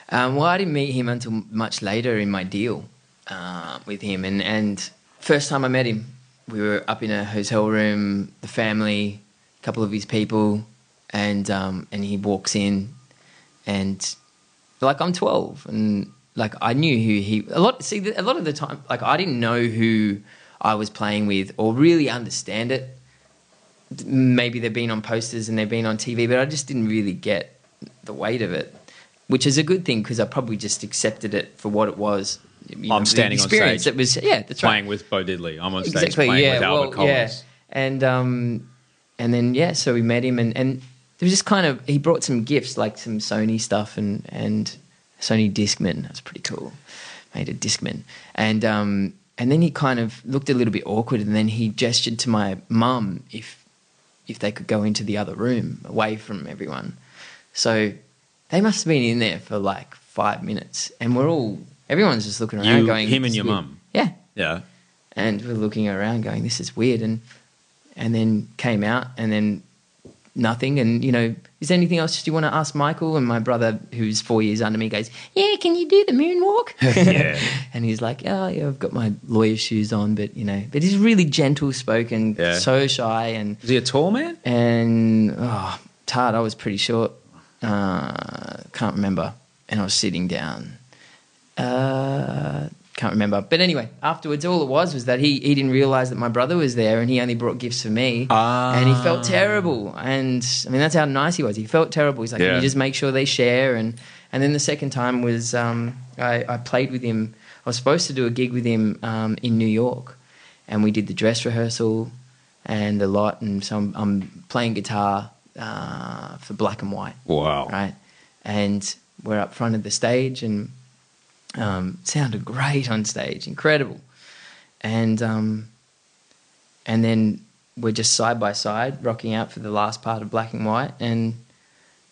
Um, well, I didn't meet him until much later in my deal uh, with him, and and first time I met him, we were up in a hotel room, the family, a couple of his people, and um, and he walks in, and like I'm 12, and like I knew who he a lot. See, a lot of the time, like I didn't know who I was playing with or really understand it. Maybe they've been on posters and they've been on TV, but I just didn't really get the weight of it, which is a good thing because I probably just accepted it for what it was. You I'm standing on experience. stage It was yeah, that's Playing right with Bo Diddley, I'm on stage exactly. playing Yeah, with Albert well, Collins. yeah, and um, and then yeah, so we met him, and and it was just kind of he brought some gifts like some Sony stuff and and Sony Discman. That's pretty cool. Made a Discman, and um, and then he kind of looked a little bit awkward, and then he gestured to my mum if if they could go into the other room away from everyone. So they must have been in there for like five minutes, and we're all everyone's just looking around, You, going him and your mum. Yeah, Yeah. and we're looking around going this is weird and and then came out and then nothing and you know is there anything else you want to ask michael and my brother who's four years under me goes yeah can you do the moonwalk Yeah. and he's like oh yeah i've got my lawyer shoes on but you know but he's really gentle spoken Yeah. so shy and Is he a tall man? and oh hard i was pretty short uh, can't remember and i was sitting down uh, can't remember. But anyway afterwards all it was was that he, he didn't realize that my brother was there and he only brought gifts for me. Ah. and he felt terrible. And i mean that's how nice he was. He felt terrible. He's like Yeah. can you just make sure they share? And and then the second time was um, I, I played with him. I was supposed to do a gig with him um, in new york. And we did the dress rehearsal and the lot. And so i'm, I'm playing guitar uh, for black and white. Wow. right? And we're up front of the stage and um, sounded great on stage, incredible. And um, and then we're just side by side rocking out for the last part of Black and White, and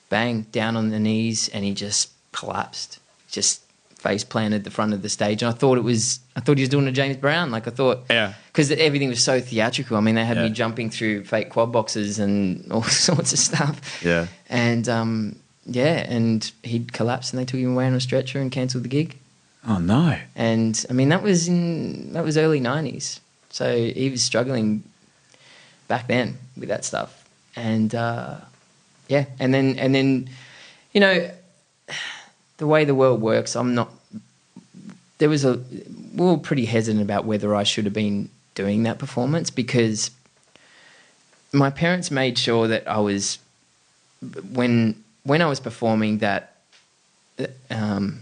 bang down on the knees, and he just collapsed, just face planted the front of the stage. And I thought it was, I thought he was doing a James Brown, like I thought, Yeah. because everything was so theatrical. I mean, they had Yeah. me jumping through fake quad boxes and all sorts of stuff. Yeah. And um, yeah, and he'd collapsed, and they took him away on a stretcher and cancelled the gig. Oh no. And I mean, that was in that was early '90s, so he was struggling back then with that stuff. And uh, yeah, and then and then, you know, the way the world works, I'm not. There was a we were pretty hesitant about whether I should have been doing that performance because my parents made sure that I was when when I was performing that um,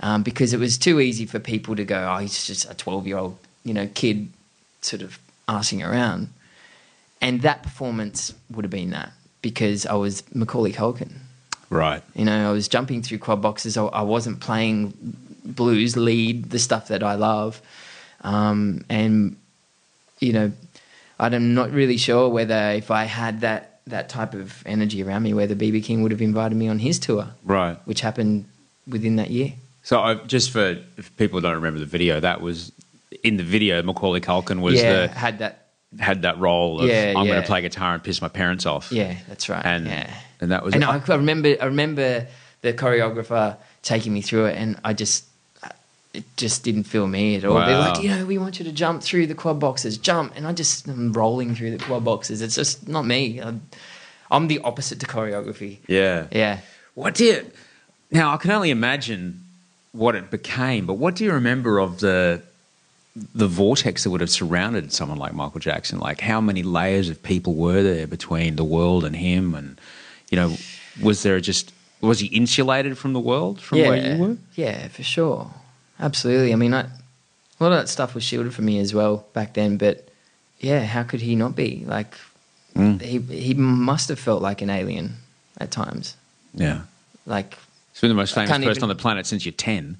um, because it was too easy for people to go, oh, he's just a 12 year old, you know, kid sort of arsing around. And that performance would have been that because I was Macaulay Culkin. Right. You know, I was jumping through quad boxes. I, I wasn't playing blues lead, the stuff that I love. Um, and, you know, I'm not really sure whether if I had that, that type of energy around me, whether BB King would have invited me on his tour, Right. which happened within that year. So I, just for if people don't remember the video, that was in the video. Macaulay Culkin was yeah, the had that. had that role of Yeah, I'm going to play guitar and piss my parents off. Yeah, that's right. And yeah. and that was And I, I remember, I remember the choreographer taking me through it, and I just, it just didn't feel me at all. They're like, you know, we want you to jump through the quad boxes, jump, and I just am rolling through the quad boxes. It's just not me. I'm, I'm the opposite to choreography. yeah. Yeah. What do you now? I can only imagine what it became, but what do you remember of the the vortex that would have surrounded someone like Michael Jackson? Like how many layers of people were there between the world and him, and you know, was there just was he insulated from the world from yeah. where you were? Yeah, for sure. Absolutely. I mean, I, a lot of that stuff was shielded from me as well back then, but yeah, how could he not be? Like, Mm. he he must have felt like an alien at times. Yeah. Like, He's been the most famous person even- on the planet since you're 10.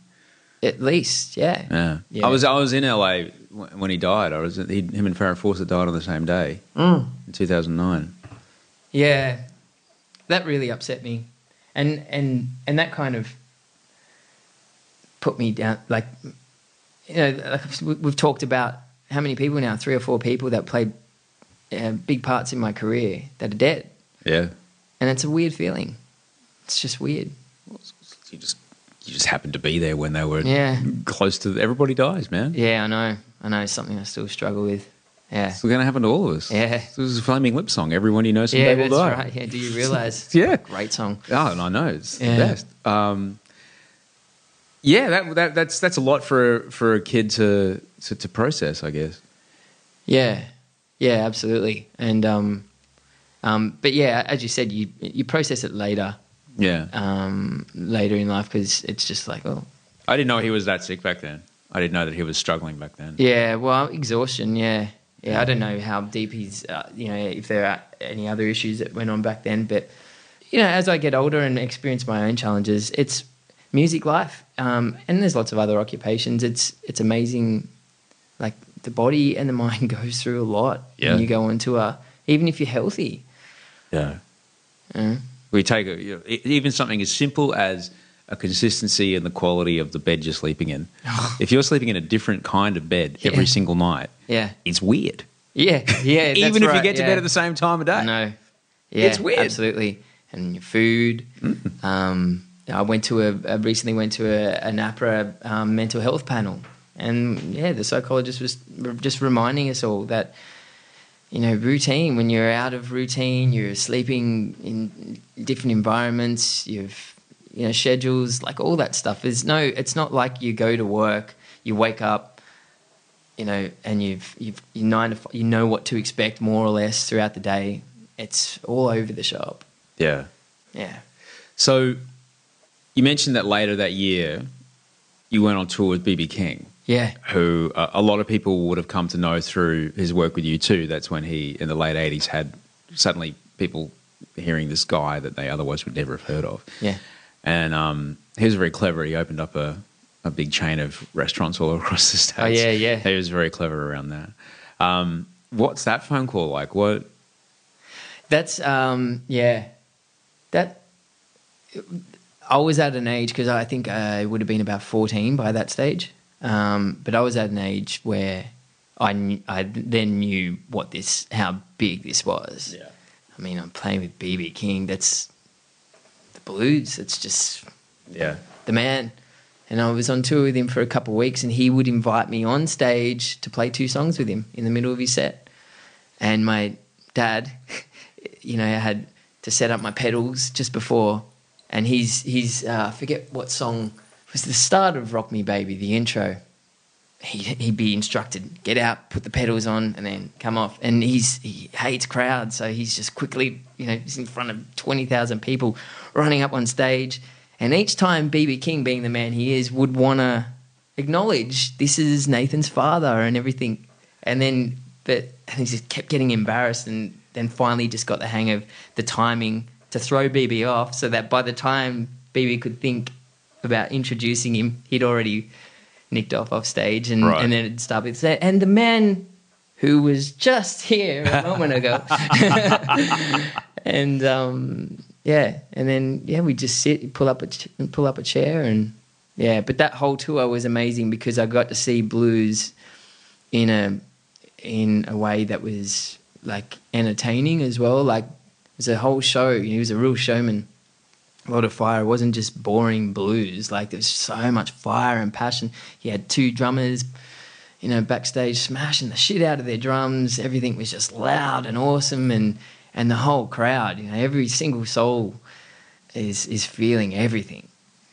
at least, yeah. Yeah. Yeah. I was I was in LA when he died. I was he, him and Farrah Fawcett died on the same day Mm. in 2009. Yeah, that really upset me, and and and that kind of put me down. Like, you know, like we- we've talked about how many people now, three or four people that played uh, big parts in my career that are dead, Yeah. and it's a weird feeling. It's just weird. You just you just happened to be there when they were Yeah. close to everybody dies, man. Yeah, I know. I know. It's something I still struggle with. Yeah. It's going to happen to all of us. Yeah. This is a flaming lip song. Everyone you know someday Yeah, will that's die. right. Yeah, do you realize? Yeah. Great song. Oh, and I know it's Yeah. the best. Um, yeah, that, that that's that's a lot for for a kid to to, to process, I guess. Yeah, yeah, absolutely. And um, um, but yeah, as you said, you you process it later, Yeah, um, later in life because it's just like, oh, I didn't know he was that sick back then. I didn't know that he was struggling back then. yeah, well, exhaustion, yeah, yeah. I don't know how deep he's, uh, you know, if there are any other issues that went on back then, but you know, as I get older and experience my own challenges, it's music life, um, and there's lots of other occupations. It's it's amazing, like the body and the mind goes through a lot Yeah. when you go onto a, even if you're healthy. Yeah. Mm. We take a, you know, even something as simple as a consistency and the quality of the bed you're sleeping in. if you're sleeping in a different kind of bed Yeah. every single night, Yeah. it's weird. Yeah, yeah. that's even if you get to yeah. bed at the same time of day. No. Yeah, It's weird. Absolutely. And your food. Um, I went to a, I recently went to a, a NAPRA um, mental health panel. And yeah, the psychologist was r- just reminding us all that, you know, routine, when you're out of routine, you're sleeping in different environments, you've, you know, schedules, like all that stuff. Is no, it's not like you go to work, you wake up, you know, and you've you've you nine to f- you know what to expect more or less throughout the day. It's all over the shop. Yeah. Yeah. So you mentioned that later that year you went on tour with BB King, Yeah. who uh, a lot of people would have come to know through his work with U2. That's when he, in the late 80s, had suddenly people hearing this guy that they otherwise would never have heard of. Yeah. And um, he was very clever. He opened up a, a big chain of restaurants all across the States. Oh, yeah, yeah. He was very clever around that. Um, what's that phone call like? What? That's um yeah. That I was at an age because I think I would have been about fourteen by that stage. Um, but I was at an age where I knew, I then knew what this how big this was. Yeah. I mean, I'm playing with BB King. That's the blues. It's just Yeah. the man. And I was on tour with him for a couple of weeks, and he would invite me on stage to play two songs with him in the middle of his set. And my dad, you know, had to set up my pedals just before, and he's he's uh, I forget what song was the start of Rock Me Baby, the intro. He, he'd be instructed, get out, put the pedals on, and then come off. And he's he hates crowds, so he's just quickly, you know, he's in front of twenty thousand people, running up on stage. And each time BB King, being the man he is, would want to acknowledge this is Nathan's father and everything. And then, but and he just kept getting embarrassed, and then finally just got the hang of the timing to throw BB off, so that by the time BB could think about introducing him, he'd already nicked off off stage, and, Right. and then it'd start with say, and the man who was just here a moment ago, and um, yeah, and then yeah, we just sit, pull up a ch- pull up a chair, and yeah. But that whole tour was amazing because I got to see blues in a in a way that was like entertaining as well. Like it was a whole show. He was a real showman. A lot of fire. It wasn't just boring blues. Like there was so much fire and passion. He had two drummers, you know, backstage smashing the shit out of their drums. Everything was just loud and awesome, and and the whole crowd. You know, every single soul is is feeling everything.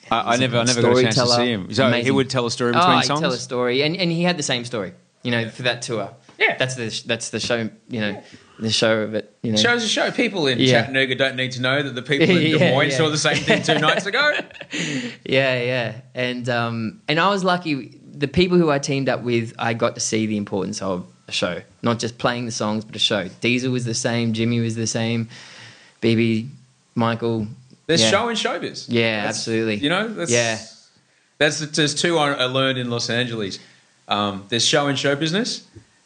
I, I never, I never got a chance to see him. So he would tell a story Oh, between he'd songs. tell a story, and and he had the same story. You know, for that tour. Yeah, that's the that's the show. You know, the show of it. You know, Shows a show. People in Yeah. Chattanooga don't need to know that the people in Des Moines yeah. saw the same thing two nights ago. Yeah, yeah, and um, and I was lucky. The people who I teamed up with, I got to see the importance of a show, not just playing the songs, but a show. Diesel was the same, Jimmy was the same, BB, Michael. There's yeah. show in showbiz. Yeah, That's- absolutely. You know, that's, Yeah. That's there's two I I learned in Los Angeles. Um, there's show and show business,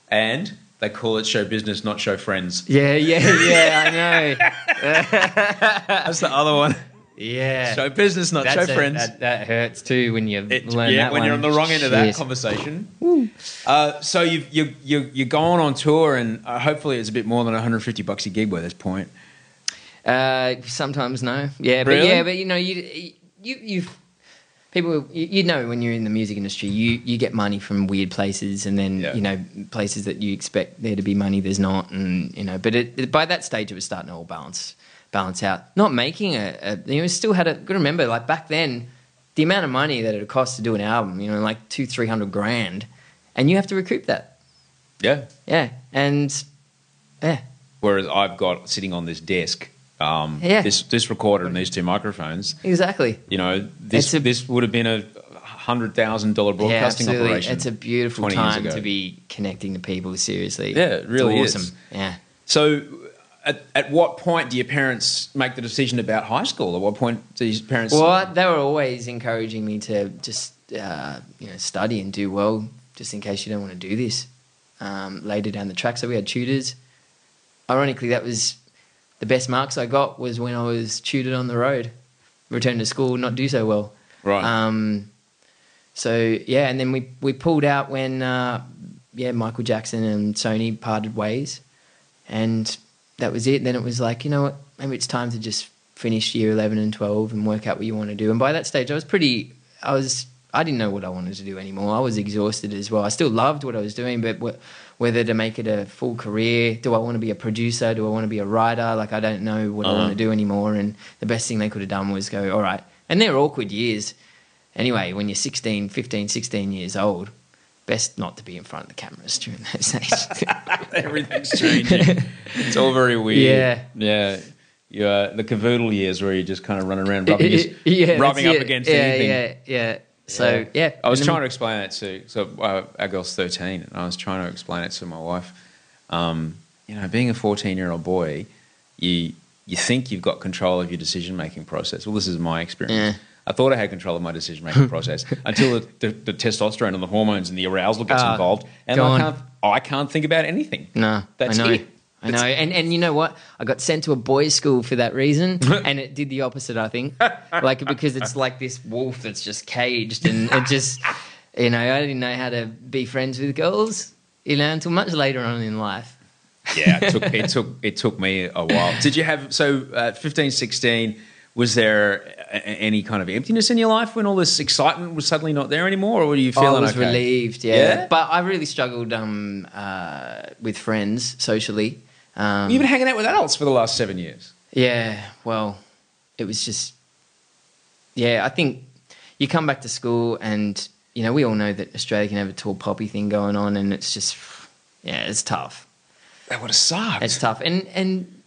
and they call it show business, not show friends. Yeah, yeah, yeah. I know. That's the other one. Yeah, Show business, not That's show a- friends. That, that hurts too when you It- learn yeah, that when you're on the wrong end of that Shit. conversation. Uh, so you've, you you you're going on tour, and uh, hopefully it's a bit more than 150 bucks a gig by this point. Uh, sometimes no. Yeah, but Really? yeah, but you know, you you you people you, you know when you're in the music industry, you you get money from weird places, and then Yeah. you know places that you expect there to be money, there's not, and you know. But it, it- by that stage, it was starting to all balance balance out. Not making a, a you know, still had a. good remember, like back then, the amount of money that it cost to do an album, you know, like two three hundred grand, and you have to recoup that. Yeah. Yeah, and yeah, Whereas I've got sitting on this desk, um, Yeah. this this recorder and these two microphones. exactly. You know, this a- this would have been a hundred thousand dollar broadcasting yeah, absolutely. operation. It's a beautiful time to be connecting to people. Seriously, Yeah, it really it's is. awesome. Yeah. So, at, at what point do your parents make the decision about high school? At what point do your parents? Well, they were always encouraging me to just uh, you know study and do well, just in case you don't want to do this um, later down the track. So we had tutors. Ironically, that was the best marks I got was when I was tutored on the road, return to school, not do so well. Right. Um, so yeah, and then we we pulled out when uh, yeah Michael Jackson and Sony parted ways, and that was it. Then it was like you know what, maybe it's time to just finish year eleven and twelve and work out what you want to do. And by that stage, I was pretty. I was. I didn't know what I wanted to do anymore. I was exhausted as well. I still loved what I was doing, but wh- whether to make it a full career, do I want to be a producer? Do I want to be a writer? Like I don't know what I want to uh-huh. do anymore. And the best thing they could have done was go, all right. And they're awkward years anyway, when you're 16, 15, 16 years old, best not to be in front of the cameras during those days. Everything's changing. it's all very weird. Yeah. Yeah. Yeah, the cavoodle years where you just kind of run around rubbing, his, yeah, rubbing up it. against yeah, anything. Yeah, yeah. So, yeah. I was trying to explain that to so uh, our girl's thirteen, and I was trying to explain it to my wife. Um, you know, being a fourteen-year-old boy, you you think you've got control of your decision-making process. Well, this is my experience. Yeah. I thought I had control of my decision-making process until the, the, the testosterone and the hormones and the arousal gets Ah, involved, and I can't I can't think about anything. No, That's I know. it. I know, and and you know what? I got sent to a boys' school for that reason, and it did the opposite. I think, like because it's like this wolf that's just caged, and it just, you know, I didn't know how to be friends with girls, you know, until much later on in life. Yeah, it took it took it took me a while. Did you have so uh, 15, 16, Was there a, any kind of emptiness in your life when all this excitement was suddenly not there anymore, or were you feeling I was okay? relieved, yeah. Yeah? But I really struggled um, uh, with friends socially. Um, You've been hanging out with adults for the last seven years. Yeah, well, it was just, yeah, I think you come back to school and, you know, we all know that Australia can have a tall poppy thing going on and it's just, yeah, it's tough. That would have sucked. It's tough. And, and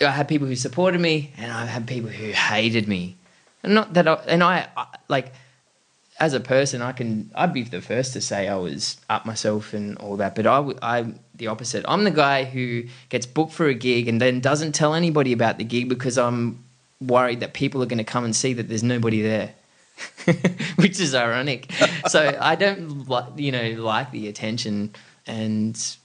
I had people who supported me and I had people who hated me. And not that I, and I, I like, as a person, I can, I'd be the first to say I was up myself and all that, but i'm the opposite. I'm the guy who gets booked for a gig and then doesn't tell anybody about the gig because I'm worried that people are going to come and see that there's nobody there, which is ironic. so I don't like, you know, like the attention and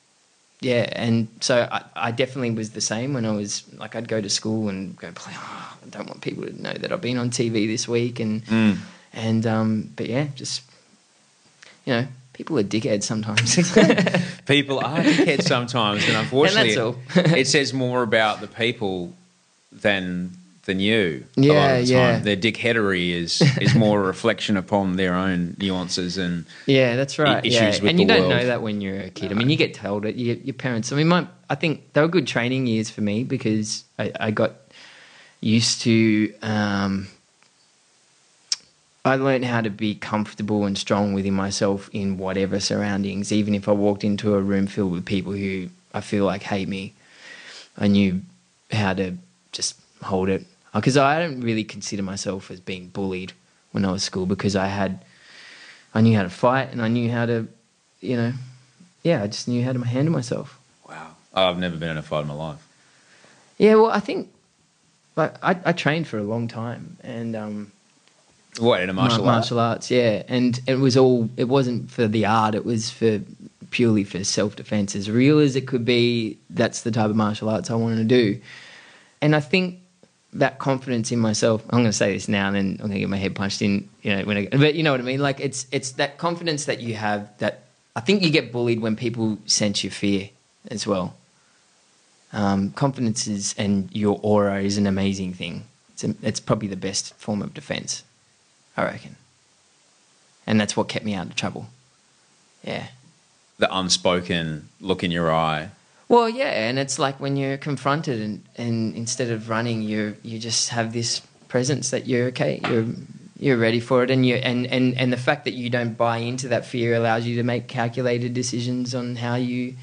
yeah, and so I, I definitely was the same when I was like I'd go to school and go play. Oh, I don't want people to know that I've been on TV this week, and mm. And um, but yeah, just you know, people are dickheads sometimes. People are dickheads sometimes, and unfortunately, all. it says more about the people than than you. a lot Yeah, of the yeah. Their dickheadery is is more a reflection upon their own nuances and yeah, that's right. issues yeah, and you don't world. know that when you're a kid. I mean, you get told it. You, your parents. I mean, my I think they were good training years for me because I, I got used to. Um, I learned how to be comfortable and strong within myself in whatever surroundings, even if I walked into a room filled with people who I feel like hate me. I knew how to just hold it because I don't really consider myself as being bullied when I was school because I had I knew how to fight and I knew how to, you know, yeah, I just knew how to handle myself. Wow. I've never been in a fight in my life. Yeah, well, I think like I, I trained for a long time, and um, What in a martial mar- art? martial arts, yeah, and it was all. It wasn't for the art; it was for purely for self defense. As real as it could be, that's the type of martial arts I wanted to do, and I think that confidence in myself. I'm going to say this now, and then I'm going to get my head punched in. You know, when I, but you know what I mean. Like it's it's that confidence that you have that I think you get bullied when people sense your fear as well. Um, confidence is and your aura is an amazing thing. It's, a, it's probably the best form of defense, I reckon. And that's what kept me out of trouble. Yeah. The unspoken look in your eye. Well, yeah, and it's like when you're confronted and, and instead of running, you you just have this presence that you're okay, you're you're ready for it, and you and, and and the fact that you don't buy into that fear allows you to make calculated decisions on how you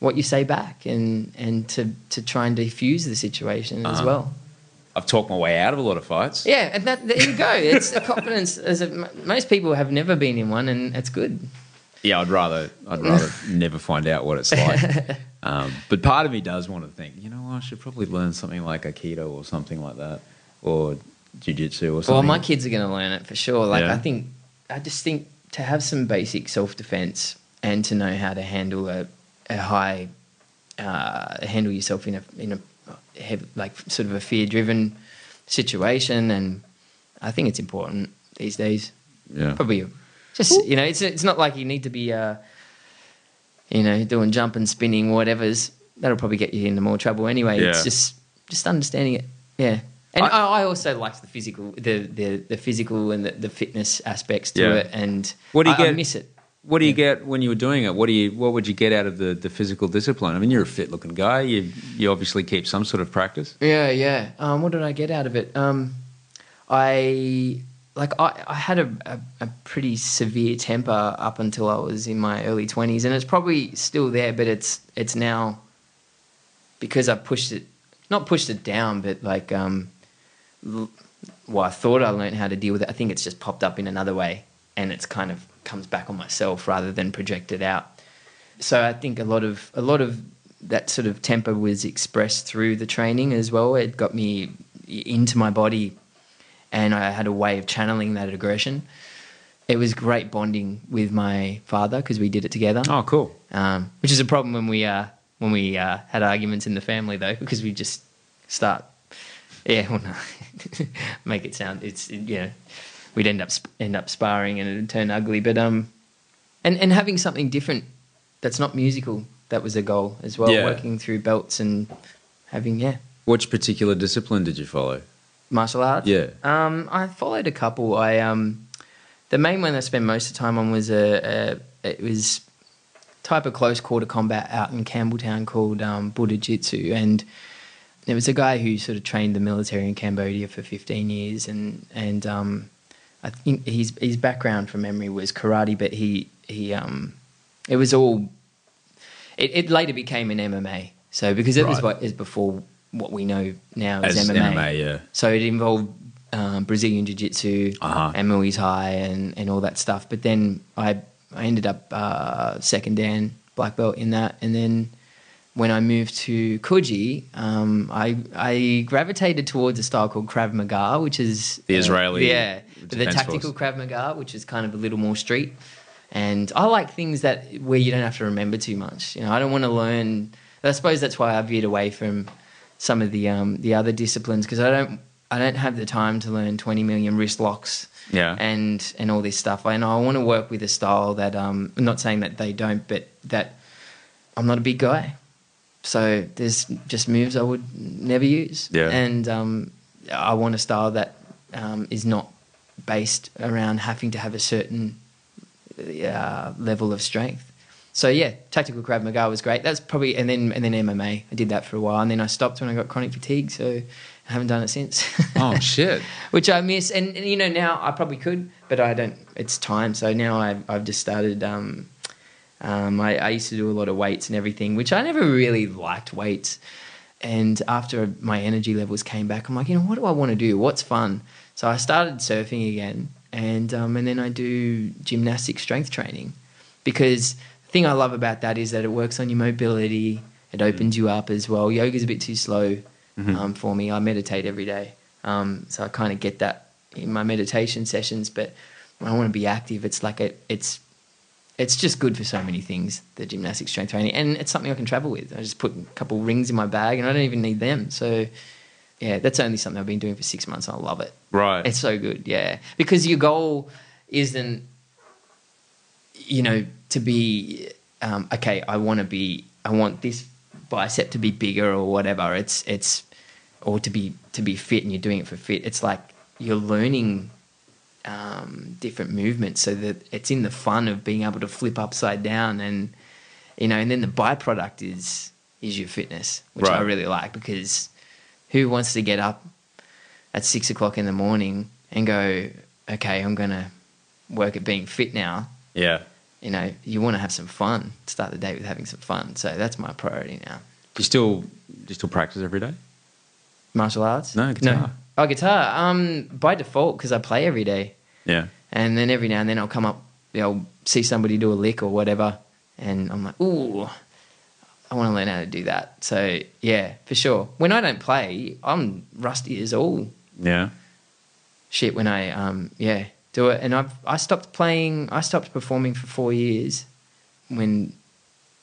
what you say back and and to to try and defuse the situation as Uh-huh. well. I've talked my way out of a lot of fights. Yeah, and that, there you go. It's a confidence. As a, most people have never been in one, and it's good. Yeah, I'd rather I'd rather never find out what it's like. Um, but part of me does want to think, you know, I should probably learn something like Aikido or something like that, or Jiu-Jitsu or something. Well, my kids are going to learn it for sure. Like Yeah. I think, I just think to have some basic self defense and to know how to handle a, a high, uh, handle yourself in a in a heavy, like sort of a fear driven situation, and I think it's important these days. yeah. Probably just you know, it's it's not like you need to be, uh, you know, doing jumping, spinning, whatever's. That'll probably get you into more trouble anyway. Yeah. It's just just understanding it. Yeah. And I- I, I also liked the physical, the the, the physical and the, the fitness aspects to Yeah. it, and What do you I, I get- miss it. What do you get when you were doing it? What do you what would you get out of the, the physical discipline? I mean, you're a fit looking guy. You you obviously keep some sort of practice. Yeah, yeah. Um, what did I get out of it? Um, I like I, I had a, a, a pretty severe temper up until I was in my early twenties, and it's probably still there, but it's it's now because I pushed it, not pushed it down, but like um, well, I thought I learned how to deal with it. I think it's just popped up in another way, and it's kind of comes back on myself rather than projected out. So I think a lot of a lot of that sort of temper was expressed through the training as well. It got me into my body, and I had a way of channeling that aggression. It was great bonding with my father because we did it together Oh, cool. um, which is a problem when we uh, when we uh, had arguments in the family though, because we just start, yeah, well, no, make it sound it's you know, we'd end up end up sparring and it'd turn ugly, but um, and and having something different that's not musical, that was a goal as well. Yeah. Working through belts and having yeah, Which particular discipline did you follow? martial arts. Yeah. Um, I followed a couple. I um, the main one I spent most of the time on was a, a it was type of close quarter combat out in Campbelltown called um, Buddha Jitsu, and there was a guy who sort of trained the military in Cambodia for 15 years, and and um, I think his his background from memory was karate, but he he um, it was all. It, it later became an MMA. So because it was what is before what we know now as, As MMA. MMA, yeah. So it involved um, Brazilian Jiu Jitsu Uh-huh. and Muay Thai and, and all that stuff. But then I I ended up uh, second Dan black belt in that, and then when I moved to Coogee, um, I I gravitated towards a style called Krav Maga, which is The uh, Israeli yeah, the tactical. Krav Maga, which is kind of a little more street. And I like things that where you don't have to remember too much. You know, I don't want to learn. I suppose that's why I veered away from some of the um, the other disciplines because I don't I don't have the time to learn twenty million wrist locks Yeah. and and all this stuff. And I want to work with a style that um, I'm not saying that they don't, but that I'm not a big guy, so there's just moves I would never use. Yeah. and um, I want a style that um, is not based around having to have a certain uh, level of strength. So yeah, tactical Krav Maga was great. That's probably and then and then MMA. I did that for a while, and then I stopped when I got chronic fatigue. So I haven't done it since. Oh shit. which I miss. And, and, you know, now I probably could, but I don't. It's time. So now I've I've just started. Um, um, I, I used to do a lot of weights and everything, which I never really liked weights. And after my energy levels came back, I'm like, you know, what do I want to do? What's fun? So I started surfing again, and um, and then I do gymnastic strength training, because the thing I love about that is that it works on your mobility. It opens you up as well. Yoga's a bit too slow um, for me. I meditate every day, um, so I kind of get that in my meditation sessions. But when I want to be active, it's like a, it's it's just good for so many things. The gymnastic strength training, and it's something I can travel with. I just put a couple rings in my bag, and I don't even need them. So yeah, that's only something I've been doing for six months. and I love it. Right. It's so good, yeah. Because your goal isn't, you know, to be um, okay. I want to be. I want this bicep to be bigger or whatever. It's it's or to be to be fit, and you're doing it for fit. It's like you're learning um, different movements, so that it's in the fun of being able to flip upside down, and you know, and then the byproduct is is your fitness, which I really like because who wants to get up at six o'clock in the morning and go, okay, I'm gonna work at being fit now. Yeah. You know, you want to have some fun. Start the day with having some fun. So that's my priority now. Do you still do you still practice every day? Martial arts? No, guitar. Oh, guitar. Um, by default because I play every day, Yeah. and then every now and then I'll come up, you know, see somebody do a lick or whatever, and I'm like, ooh, I want to learn how to do that. So yeah, for sure. When I don't play, I'm rusty as all Yeah. shit when I um yeah do it and I've I stopped playing I stopped performing for four years when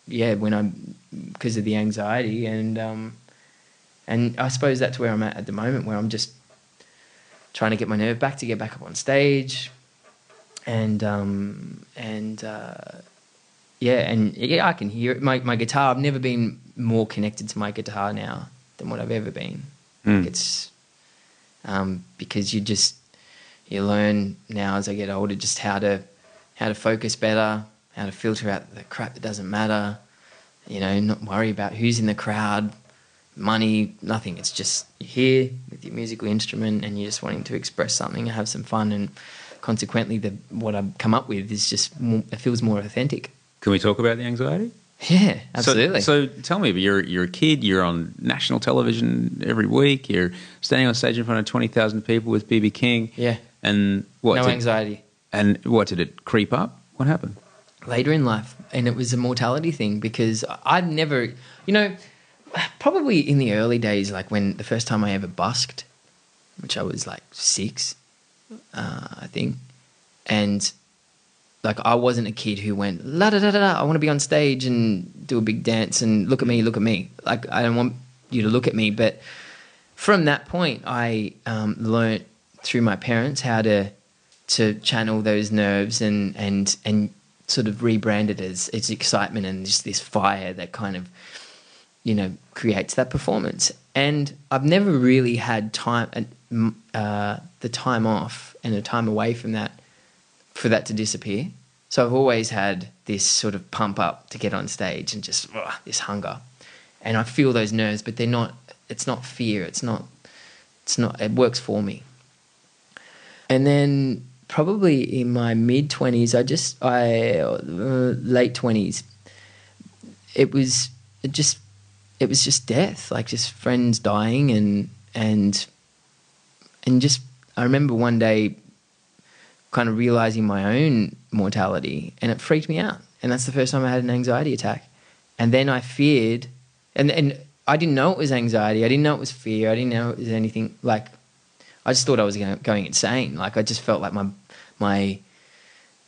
yeah when I'm because of the anxiety and um and I suppose that's where I'm at at the moment where I'm just trying to get my nerve back to get back up on stage and um and uh yeah and yeah I can hear it my my guitar I've never been more connected to my guitar now than what I've ever been Mm. it's um, because you just you learn now as I get older just how to how to focus better, how to filter out the crap that doesn't matter. You know, not worry about who's in the crowd, money, nothing. It's just you're here with your musical instrument and you're just wanting to express something and have some fun. And consequently, the what I've come up with is just more, it feels more authentic. Can we talk about the anxiety? Yeah, So- absolutely. So, tell me, you're you're a kid. You're on national television every week. You're standing on stage in front of twenty thousand people with BB King. yeah, And what? no did, anxiety. And what did it creep up? What happened? later in life, and it was a mortality thing because I'd never, you know, probably in the early days, like when the first time I ever busked, which I was like six, uh, I think, and like I wasn't a kid who went la da da da da. I want to be on stage and do a big dance and look at me, look at me. Like I don't want you to look at me, but from that point, I um, learnt through my parents how to to channel those nerves and and and sort of rebrand it as it's excitement and just this fire that kind of you know creates that performance. And I've never really had time uh, the time off and the time away from that for that to disappear. So I've always had this sort of pump up to get on stage and just ugh, this hunger, and I feel those nerves, but they're not. It's not fear. It's not. It's not. It works for me. And then probably in my mid twenties, I just I uh, late twenties. It was it just it was just death, like just friends dying and and and just I remember one day kind of realizing my own mortality and it freaked me out. And that's the first time I had an anxiety attack. And then I feared and and I didn't know it was anxiety. I didn't know it was fear. I didn't know it was anything like I just thought I was going, insane. Like I just felt like my my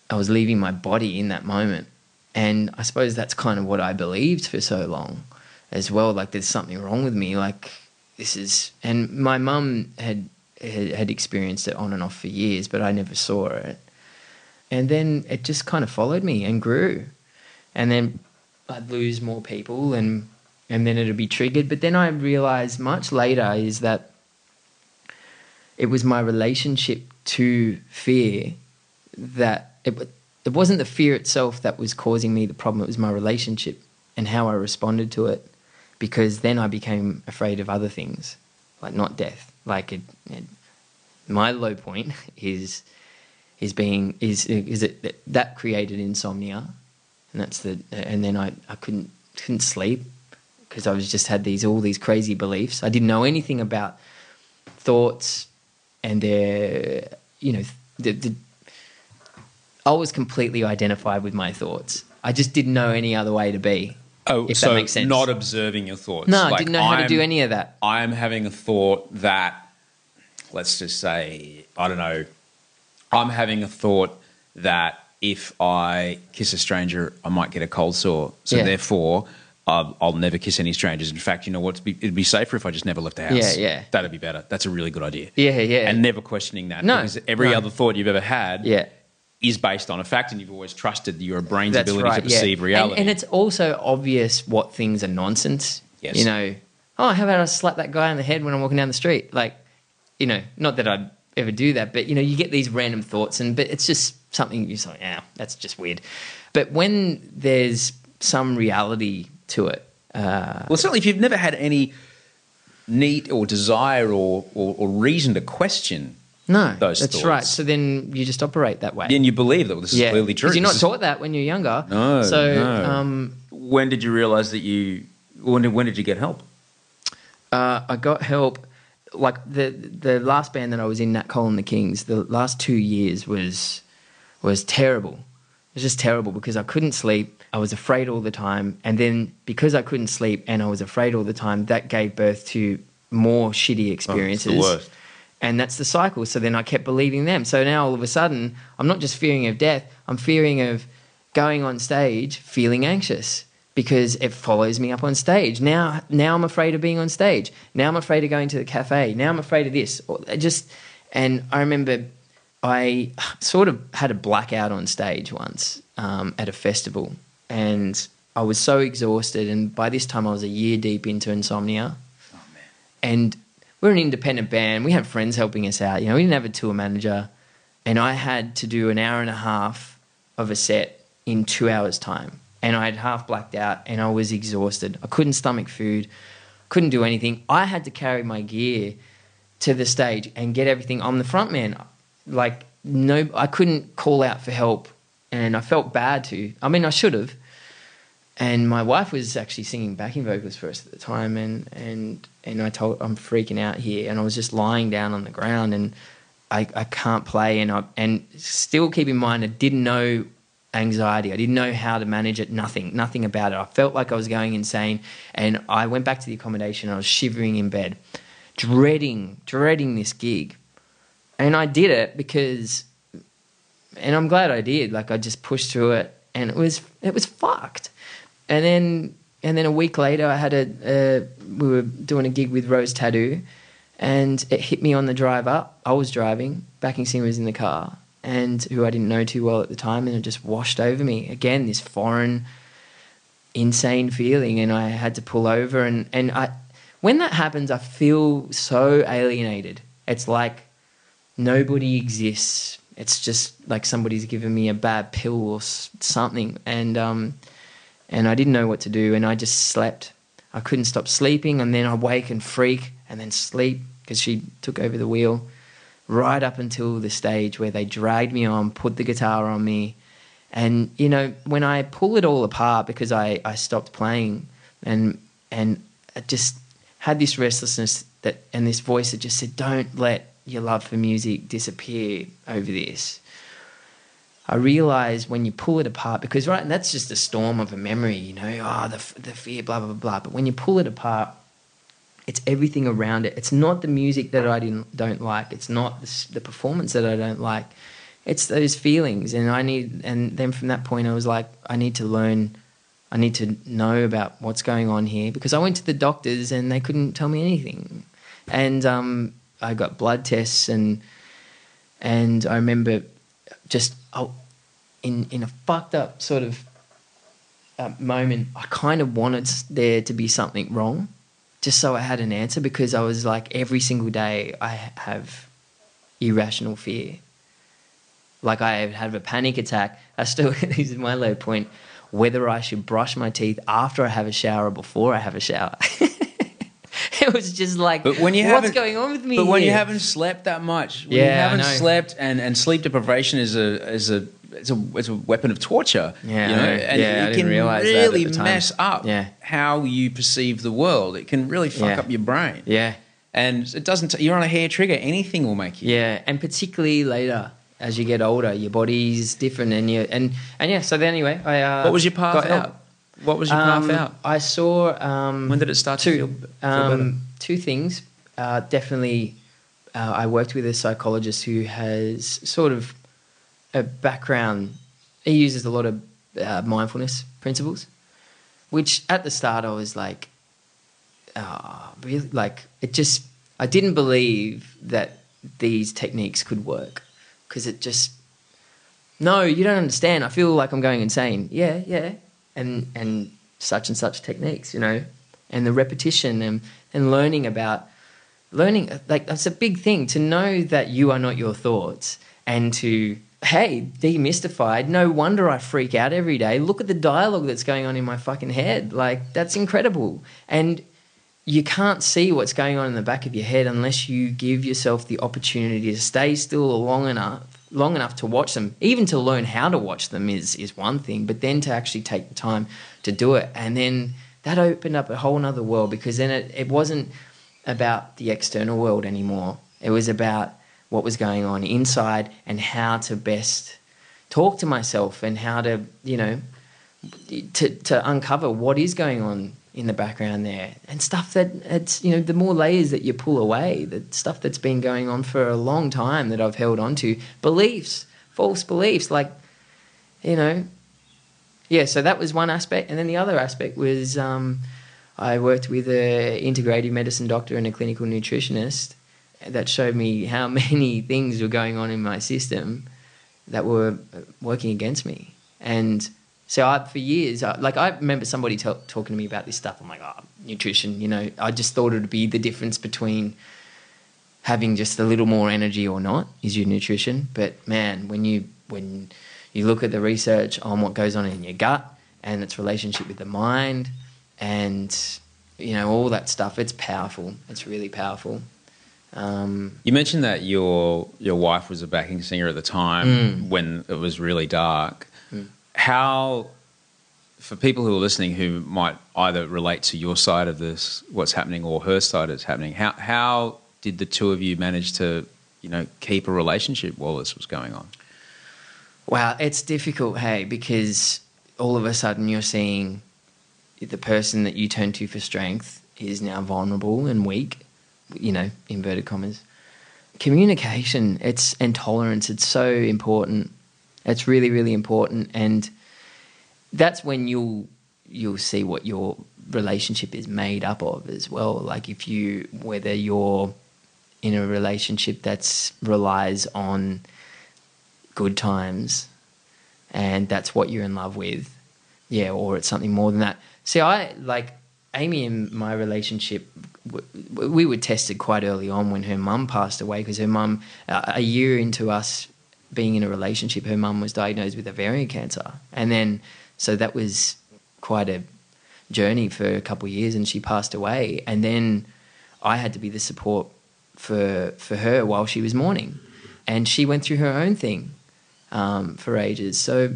I was leaving my body in that moment. And I suppose that's kind of what I believed for so long as well. Like there's something wrong with me. Like this is, and my mum had, had experienced it on and off for years, but I never saw it. And then it just kind of followed me and grew. And then I'd lose more people and and then it'd be triggered. But then I realized much later is that it was my relationship to fear that it, it wasn't the fear itself that was causing me the problem. It was my relationship and how I responded to it. Because then I became afraid of other things, like not death. Like it, it, my low point is is being is is it that, created insomnia, and that's the and then I, I couldn't couldn't sleep because I was just had these all these crazy beliefs. I didn't know anything about thoughts and their you know the, the I was completely identified with my thoughts I just didn't know any other way to be. Oh, if so that makes sense. not observing your thoughts. No, I didn't know how to I'm- do any of that. I'm having a thought that, let's just say, I don't know, I'm having a thought that if I kiss a stranger, I might get a cold sore. So Yeah. therefore, I'll, I'll never kiss any strangers. In fact, you know what? It'd be, it'd be safer if I just never left the house. Yeah, yeah. That'd be better. That's a really good idea. Yeah, yeah. And never questioning that. No, Because every no. other thought you've ever had Yeah. Is based on a fact, and you've always trusted your brain's That's ability right, to perceive yeah. reality. And, and it's also obvious what things are nonsense. Yes. You know, oh, how about I slap that guy in the head when I'm walking down the street? Like, you know, not that I'd ever do that, but you know, you get these random thoughts, and but it's just something you're like, yeah, that's just weird. But when there's some reality to it, uh, Well, certainly if you've never had any need or desire or, or, or reason to question, no, Those that's thoughts. right. So then you just operate that way. then you believe that this is clearly true. 'Cause You're not taught that when you're younger. No, So no. um, when did you realize that you? When did, when did you get help? uh, I got help. Like the the last band that I was in, Nat Col and the Kings, the last two years was was terrible. It was just terrible because I couldn't sleep. I was afraid all the time, and then because I couldn't sleep and I was afraid all the time, that gave birth to more shitty experiences. worst. And that's the cycle. So then I kept believing them. So now all of a sudden, I'm not just fearing of death. I'm fearing of going on stage feeling anxious because it follows me up on stage. Now, now I'm afraid of being on stage. Now I'm afraid of going to the cafe. Now I'm afraid of this. Or Just, and I remember I sort of had a blackout on stage once um, at a festival, and I was so exhausted. And by this time, I was a year deep into insomnia. And we're an independent band. We had friends helping us out. You know, we didn't have a tour manager, and I had to do an hour and a half of a set in two hours' time. And I had half blacked out, and I was exhausted. I couldn't stomach food, couldn't do anything. I had to carry my gear to the stage and get everything. I'm the front man. Like no, I couldn't call out for help, and I felt bad to. I mean, I should have. And my wife was actually singing backing vocals for us at the time, and and and I told I'm freaking out here, and I was just lying down on the ground, and I I can't play, and I and still keep in mind I didn't know anxiety. I didn't know how to manage it. Nothing, nothing about it. I felt like I was going insane, and I went back to the accommodation. I was shivering in bed, dreading, dreading this gig, and I did it because, and I'm glad I did. Like I just pushed through it, and it was it was fucked. And then and then a week later, I had a we were doing a gig with Rose Tattoo, and it hit me on the drive up. I was driving, backing singer was in the car, and who I didn't know too well at the time, and it just washed over me again. This foreign, insane feeling, and I had to pull over. And and I, when that happens, I feel so alienated. It's like nobody exists. It's just like somebody's given me a bad pill or something, and um, and I didn't know what to do, and I just slept. I couldn't stop sleeping, and then I wake and freak, and then sleep because she took over the wheel, right up until the stage where they dragged me on, put the guitar on me, and you know when I pull it all apart because I I stopped playing, and and I just had this restlessness that and this voice that just said, "Don't let your love for music disappear over this." I realize when you pull it apart, because right, and that's just a storm of a memory, you know, oh, the, the fear, blah, blah, blah. But when you pull it apart, it's everything around it. It's not the music that I don't like. It's not the, the performance that I don't like. It's those feelings. And I need, and then from that point, I was like, I need to learn, I need to know about what's going on here because I went to the doctors and they couldn't tell me anything. And um, I got blood tests and, and I remember just oh, in in a fucked up sort of uh, moment, I kind of wanted there to be something wrong, just so I had an answer because I was like every single day I have irrational fear. Like I have a panic attack. I still this is my low point. Whether I should brush my teeth after I have a shower or before I have a shower. it was just like, But when you what's haven't- going on with me? But when you haven't slept that much, when you Yeah, I haven't know. slept, and, and sleep deprivation is a is a it's a it's a weapon of torture. Yeah, you know, know. and Yeah, I it didn't can realise that at really the time. mess up Yeah. how you perceive the world. It can really fuck Yeah. up your brain. yeah. and it doesn't. T- you're on a hair trigger. Anything will make you. Yeah, and particularly later, as you get older, your body's different, and you and and yeah. So then anyway, I uh, What was your path got help. out? What was your path Um, out? I saw. Um, When did it start to two, feel, feel better? um, two things. Uh, definitely, uh, I worked with a psychologist who has sort of a background. He uses a lot of uh, mindfulness principles, which at the start I was like, oh, really? Like, it just, I didn't believe that these techniques could work because it just, no, you don't understand. I feel like I'm going insane. Yeah, yeah. And, and such and such techniques, you know, and the repetition and, and learning about, learning, like, that's a big thing to know that you are not your thoughts and to, hey, demystified, no wonder I freak out every day. Look at the dialogue that's going on in my fucking head. Like, that's incredible. And you can't see what's going on in the back of your head unless you give yourself the opportunity to stay still long enough long enough to watch them. Even to learn how to watch them is is one thing but then to actually take the time to do it. And then that opened up a whole nother world because then it, it wasn't about the external world anymore. It was about what was going on inside and how to best talk to myself and how to you know to to uncover what is going on in the background there. And stuff that it's you know the more layers that you pull away the stuff that's been going on for a long time that I've held on to beliefs false beliefs like you know yeah so that was one aspect. And then the other aspect was um, I worked with a integrative medicine doctor and a clinical nutritionist that showed me how many things were going on in my system that were working against me. And so I, for years, I, like I remember somebody t- talking to me about this stuff. I'm like, oh, nutrition. You know, I just thought it would be the difference between having just a little more energy or not is your nutrition. But man, when you when you look at the research on what goes on in your gut and its relationship with the mind, and you know all that stuff, it's powerful. It's really powerful. Um, You mentioned that your your wife was a backing singer at the time Mm. when it was really dark. How, for people who are listening who might either relate to your side of this, what's happening, or her side is happening, how how did the two of you manage to, you know, keep a relationship while this was going on? Wow, it's difficult, hey, because all of a sudden you're seeing the person that you turn to for strength is now vulnerable and weak, you know, inverted commas. Communication, it's and tolerance, it's so important. It's really, really important. And that's when you'll you'll see what your relationship is made up of as well. Like if you whether you're in a relationship that's relies on good times and that's what you're in love with yeah or it's something more than that see i like amy and my relationship we were tested quite early on when her mum passed away because her mum a year into us being in a relationship her mum was diagnosed with ovarian cancer. And then so that was quite a journey for a couple of years and she passed away. And then i had to be the support for for her while she was mourning. And she went through her own thing um, for ages. So,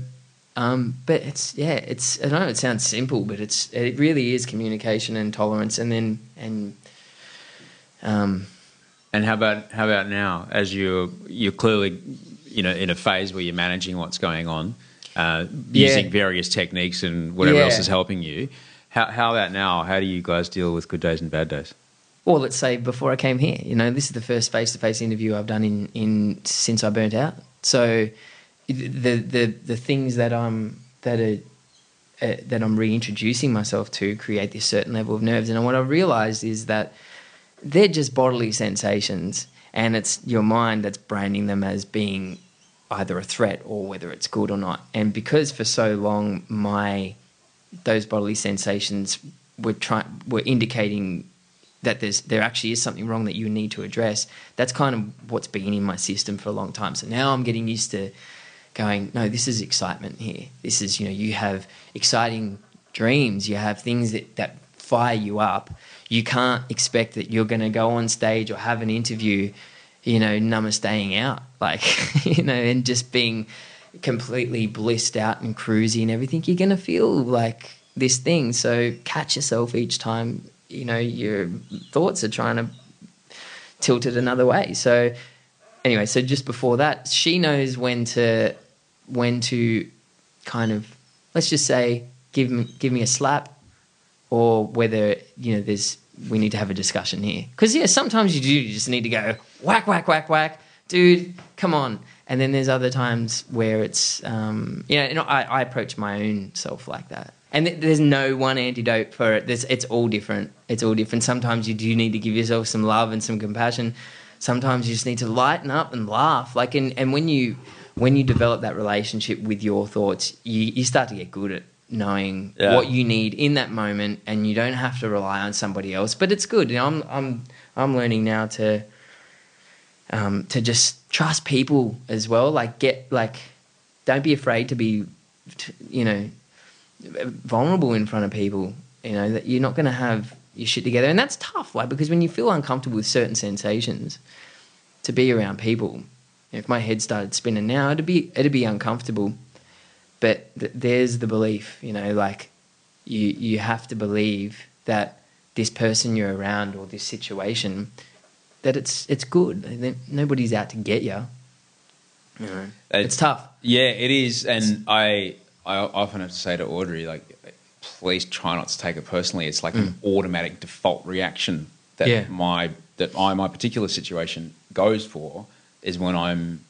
um, but it's yeah, it's I don't know it sounds simple, but it's it really is communication and tolerance, and then and um, And how about how about now, as you're you're clearly, you know, in a phase where you're managing what's going on, uh, Yeah. using various techniques and whatever Yeah. else is helping you. How how about now? How do you guys deal with good days and bad days? Well, let's say before I came here, you know, this is the first face to face interview I've done in in since I burnt out. So the the the things that I'm that are uh, that I'm reintroducing myself to create this certain level of nerves. And what I realized is that they're just bodily sensations, and it's your mind that's branding them as being either a threat or whether it's good or not. And because for so long my those bodily sensations were trying were indicating that there's there actually is something wrong that you need to address. That's kind of what's been in my system for a long time. So now I'm getting used to going, no, this is excitement here. This is, you know, you have exciting dreams, you have things that, that fire you up. You can't expect that you're going to go on stage or have an interview, you know, namasteing out, like, you know, and just being completely blissed out and cruisy and everything. You're going to feel like this thing. So catch yourself each time, you know, your thoughts are trying to tilt it another way. So, anyway, so just before that, she knows when to when to kind of let's just say give me give me a slap, or whether you know there's we need to have a discussion here. Because yeah, sometimes you do you just need to go whack whack whack whack, dude, come on. And then there's other times where it's um, you know, you know I, I approach my own self like that. And th- there's no one antidote for it. There's, it's all different. It's all different. Sometimes you do need to give yourself some love and some compassion. Sometimes you just need to lighten up and laugh. Like, and, and when you when you develop that relationship with your thoughts, you, you start to get good at knowing Yeah. what you need in that moment, and you don't have to rely on somebody else. But it's good. You know, I'm I'm I'm learning now to um, to just trust people as well. Like, get like, don't be afraid to be, you know, vulnerable in front of people. You know that you're not going to have your shit together, and that's tough. Like because when you feel uncomfortable with certain sensations, to be around people. If my head started spinning now, it'd be it'd be uncomfortable. But th- there's the belief, you know, like you you have to believe that this person you're around or this situation that it's it's good. Nobody's out to get you. You know, it's tough. Yeah, it is, and I I often have to say to Audrey, like, please try not to take it personally. It's like an automatic default reaction that Mm. Yeah. my that I my particular situation goes for is when I'm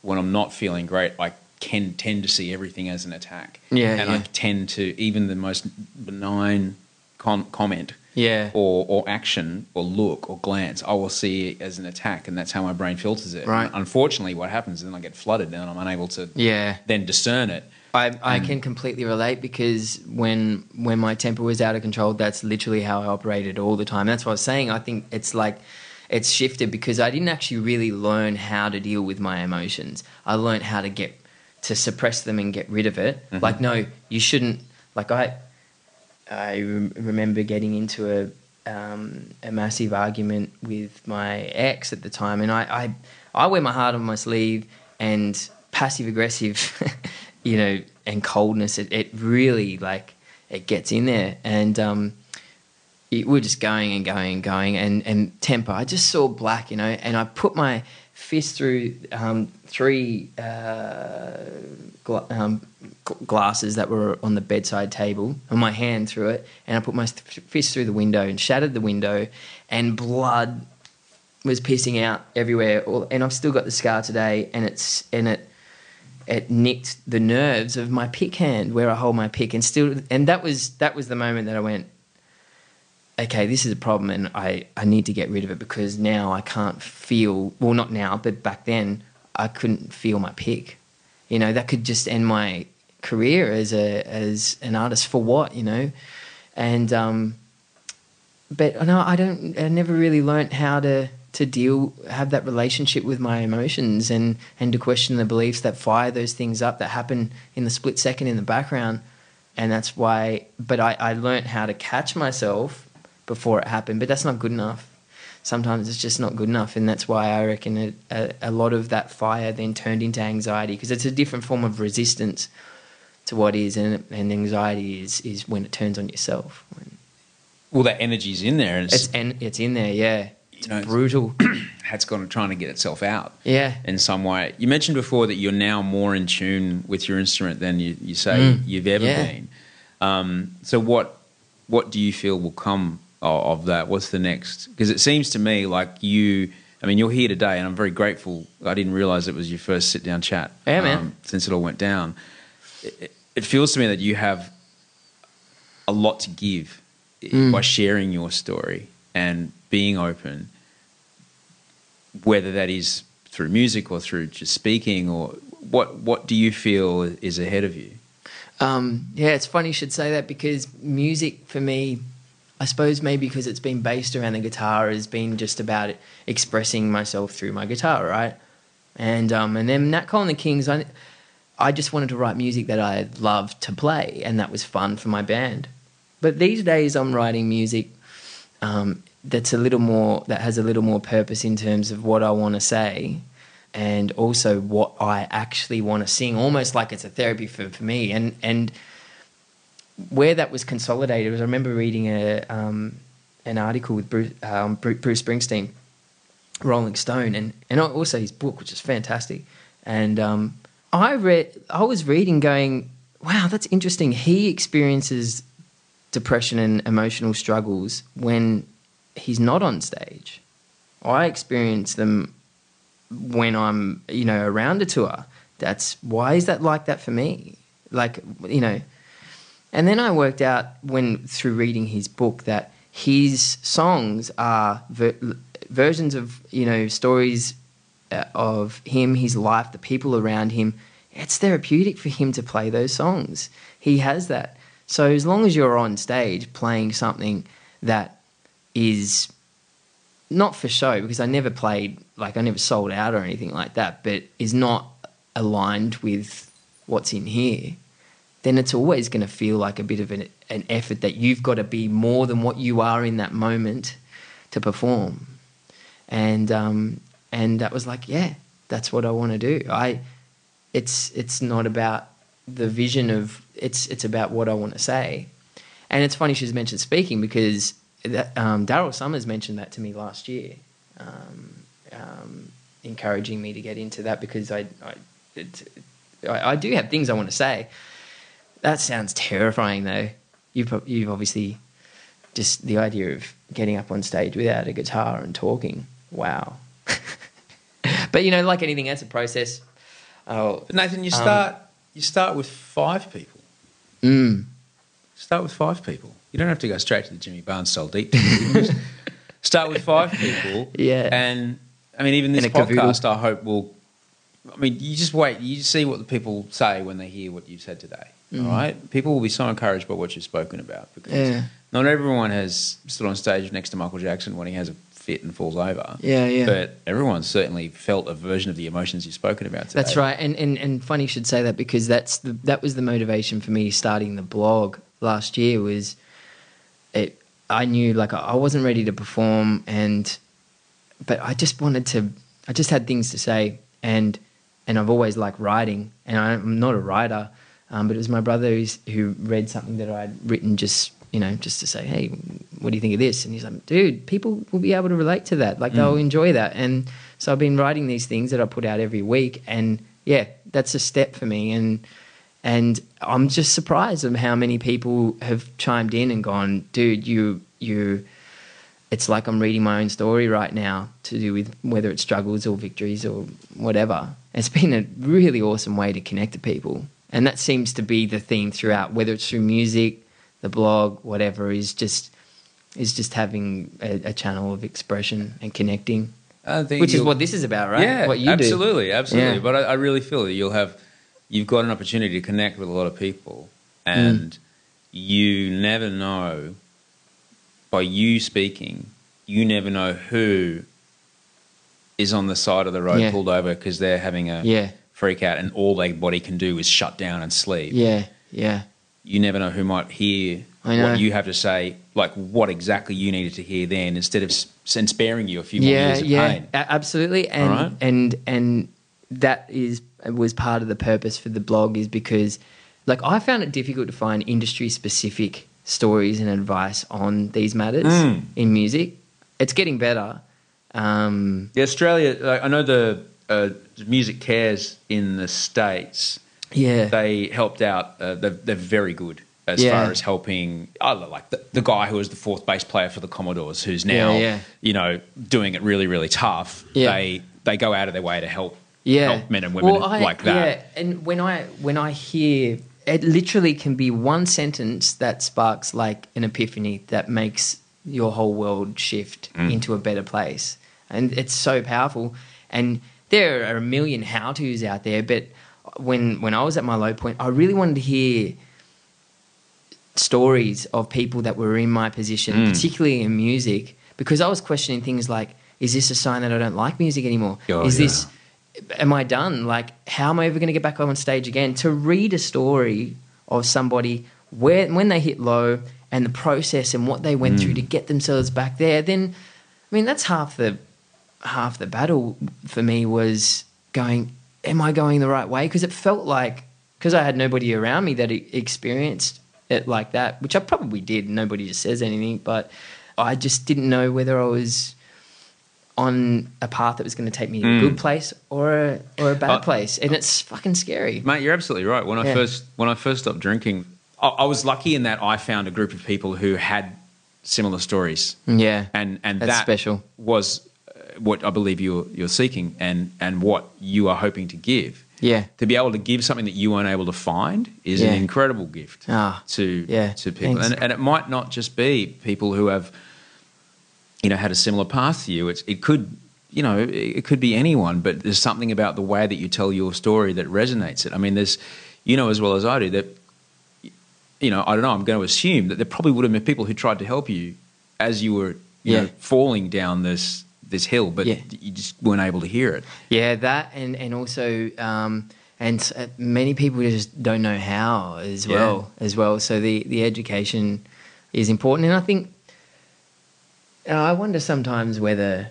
when I'm not feeling great. I can tend to see everything as an attack. Yeah, and I tend to even the most benign com- comment. Yeah. Or, or action or look or glance, I will see it as an attack, and that's how my brain filters it. Right. And unfortunately, what happens is then I get flooded, and I'm unable to Yeah. then discern it. I, I can completely relate because when when my temper was out of control, that's literally how I operated all the time. That's what I was saying. I think it's like it's shifted because I didn't actually really learn how to deal with my emotions. I learned how to get to suppress them and get rid of it. Like no, you shouldn't. Like I I rem- remember getting into a um, a massive argument with my ex at the time, and I, I I wear my heart on my sleeve, and passive aggressive, you know, and coldness. It, it really like it gets in there, and um, it, we're just going and going and going, and and temper. I just saw black, you know, and I put my fist through um, three uh, um, gl- glasses that were on the bedside table, and my hand through it, and I put my fist through the window and shattered the window, and blood was pissing out everywhere. And I've still got the scar today, and it's and it it nicked the nerves of my pick hand where I hold my pick, and still, and that was that was the moment that I went, okay, this is a problem, and I I need to get rid of it because now I can't feel well, not now, but back then I couldn't feel my pick. You know, that could just end my career as a as an artist for what, you know, and um, but no, I don't. I never really learnt how to to deal, have that relationship with my emotions, and and to question the beliefs that fire those things up that happen in the split second in the background, and that's why. But I I learnt how to catch myself before it happened, but that's not good enough. Sometimes it's just not good enough, and that's why I reckon it, a, a lot of that fire then turned into anxiety because it's a different form of resistance to what is, and, and anxiety is is when it turns on yourself. When, Well, that energy's in there, and it's, it's and it's in there, yeah. It's know, brutal. it's gone trying to get itself out. Yeah. in some way. You mentioned before that you're now more in tune with your instrument than you, you say Mm. you've ever Yeah. been. Um, so what what do you feel will come of, that? What's the next? Because it seems to me like you. I mean, you're here today, and I'm very grateful. I didn't realize it was your first sit down chat. um, Yeah, man. since it all went down, it, it- it feels to me that you have a lot to give Mm. by sharing your story and being open whether that is through music or through just speaking or what what do you feel is ahead of you Um, yeah, it's funny you should say that because music for me, I suppose maybe because it's been based around the guitar, has been just about expressing myself through my guitar, right? And um, and then Nat Col and the Kings, I, I just wanted to write music that I loved to play, and that was fun for my band. But these days, I'm writing music um, that's a little more that has a little more purpose in terms of what I want to say, and also what I actually want to sing. Almost like it's a therapy for, for me. And and where that was consolidated was I remember reading a um, an article with Bruce, um, Bruce Springsteen, Rolling Stone, and and also his book, which is fantastic. And um, I read, I was reading, going, "Wow, that's interesting." He experiences depression and emotional struggles when he's not on stage. I experience them when I'm, you know, around a tour. That's why is that like that for me? Like, you know, and then I worked out when through reading his book that his songs are ver- versions of you know stories uh, of him, his life, the people around him. It's therapeutic for him to play those songs. He has that. So as long as you're on stage playing something that is not for show, because I never played like I never sold out or anything like that, but is not aligned with what's in here then it's always going to feel like a bit of an, an effort that you've got to be more than what you are in that moment to perform. And um, and that was like, yeah, that's what I want to do. I, it's it's not about the vision of it's it's about what I want to say. And it's funny she's mentioned speaking because um, Daryl Somers mentioned that to me last year, um, um, encouraging me to get into that because I I, it, I I do have things I want to say that sounds terrifying, though. You've you've obviously just the idea of getting up on stage without a guitar and talking. Wow. but you know, like anything, that's a process. Oh, But Nathan, you start you start with five people. mm, Start with five people. You don't have to go straight to the Jimmy Barnes style deep. dive. You can just start with five people. Yeah. And I mean, even this And a cavoodle. podcast, I hope will. I mean, you just wait. You just see what the people say when they hear what you've said today. All mm. right. People will be so encouraged by what you've spoken about because. Yeah. not everyone has stood on stage next to Michael Jackson when he has a fit and falls over. Yeah, yeah. But everyone certainly felt a version of the emotions you've spoken about today. That's right, and, and and funny you should say that because that's the that was the motivation for me starting the blog last year was it. I knew like I wasn't ready to perform, and but I just wanted to. I just had things to say, and and I've always liked writing, and I'm not a writer, um, but it was my brother who's, who read something that I'd written just you know just to say, hey, what do you think of this? And he's like, dude, people will be able to relate to that, like they'll enjoy that, and so I've been writing these things that I put out every week, and yeah, that's a step for me, and and I'm just surprised of how many people have chimed in and gone, dude, you you it's like I'm reading my own story right now to do with whether it's struggles or victories or whatever. It's been a really awesome way to connect to people. And that seems to be the theme throughout, whether it's through music, the blog, whatever, is just is just having a, a channel of expression and connecting. I think Which is what this is about, right? Yeah, what you do. absolutely, absolutely. Yeah. But I, I really feel that you'll have, you've got an opportunity to connect with a lot of people, Mm. and you never know. By you speaking, you never know who is on the side of the road Yeah. pulled over because they're having a Yeah. Freak out, and all their body can do is shut down and sleep. Yeah, yeah. You never know who might hear what you have to say, like what exactly you needed to hear then, instead of and sparing you a few more yeah, years of yeah, pain. absolutely, and Alright. and and that is was part of the purpose for the blog is because, like, I found it difficult to find industry specific stories and advice on these matters Mm. in music. It's getting better. Um, Yeah, Australia. Like, I know the uh, Music Cares in the states. yeah, They helped out. Uh, they're, they're very good as Yeah. far as helping. I like the, the guy who was the fourth bass player for the Commodores, who's now Yeah, yeah. you know doing it really, really tough. Yeah. They they go out of their way to help yeah. help men and women Well, I- like that. Yeah, and when I when I hear it, literally can be one sentence that sparks like an epiphany that makes your whole world shift Mm. into a better place, and it's so powerful. And there are a million how tos out there, but when when I was at my low point, I really wanted to hear stories of people that were in my position, Mm. particularly in music, because I was questioning things like, is this a sign that I don't like music anymore? Oh, is yeah. this, am I done? Like, how am I ever going to get back on stage again? To read a story of somebody where when they hit low and the process and what they went Mm. through to get themselves back there, then, I mean, that's half the half the battle for me was going, am I going the right way? Because it felt like, because I had nobody around me that experienced it like that, which I probably did. Nobody just says anything, but I just didn't know whether I was on a path that was going to take me to a good place or a, or a bad Uh, place, and it's fucking scary. Mate, you're absolutely right. When I Yeah. first when I first stopped drinking, I, I was lucky in that I found a group of people who had similar stories, Yeah, and and That's that special. was what I believe you're you're seeking, and and what you are hoping to give. Yeah. to be able to give something that you weren't able to find is Yeah. an incredible gift Ah, to yeah, to people, thanks. and and it might not just be people who have you know had a similar path to you. It's it could. You know, it could be anyone, but there's something about the way that you tell your story that resonates it. I mean, there's, you know, as well as I do, that you know, I don't know, I'm going to assume that there probably would have been people who tried to help you as you were, you Yeah. know, falling down this this hill, but Yeah. you just weren't able to hear it. Yeah, that and and also um, and uh, many people just don't know how as Yeah. well as well. So the the education is important, and I think I wonder sometimes whether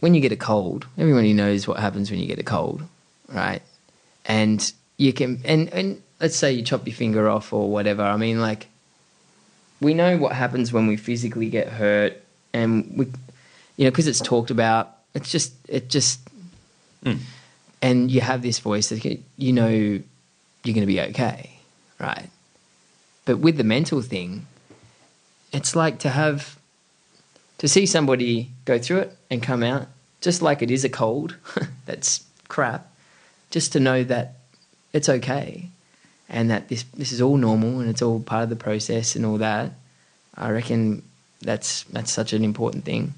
when you get a cold, everybody knows what happens when you get a cold, right? And you can and and let's say you chop your finger off or whatever. I mean, like we know what happens when we physically get hurt, and we, you know, because it's talked about. It's just it just hmm. and you have this voice that you know you're going to be okay, right? But with the mental thing, it's like to have to see somebody go through it and come out just like it is a cold. that's crap. Just to know that it's okay and that this this is all normal and it's all part of the process and all that. I reckon that's that's such an important thing.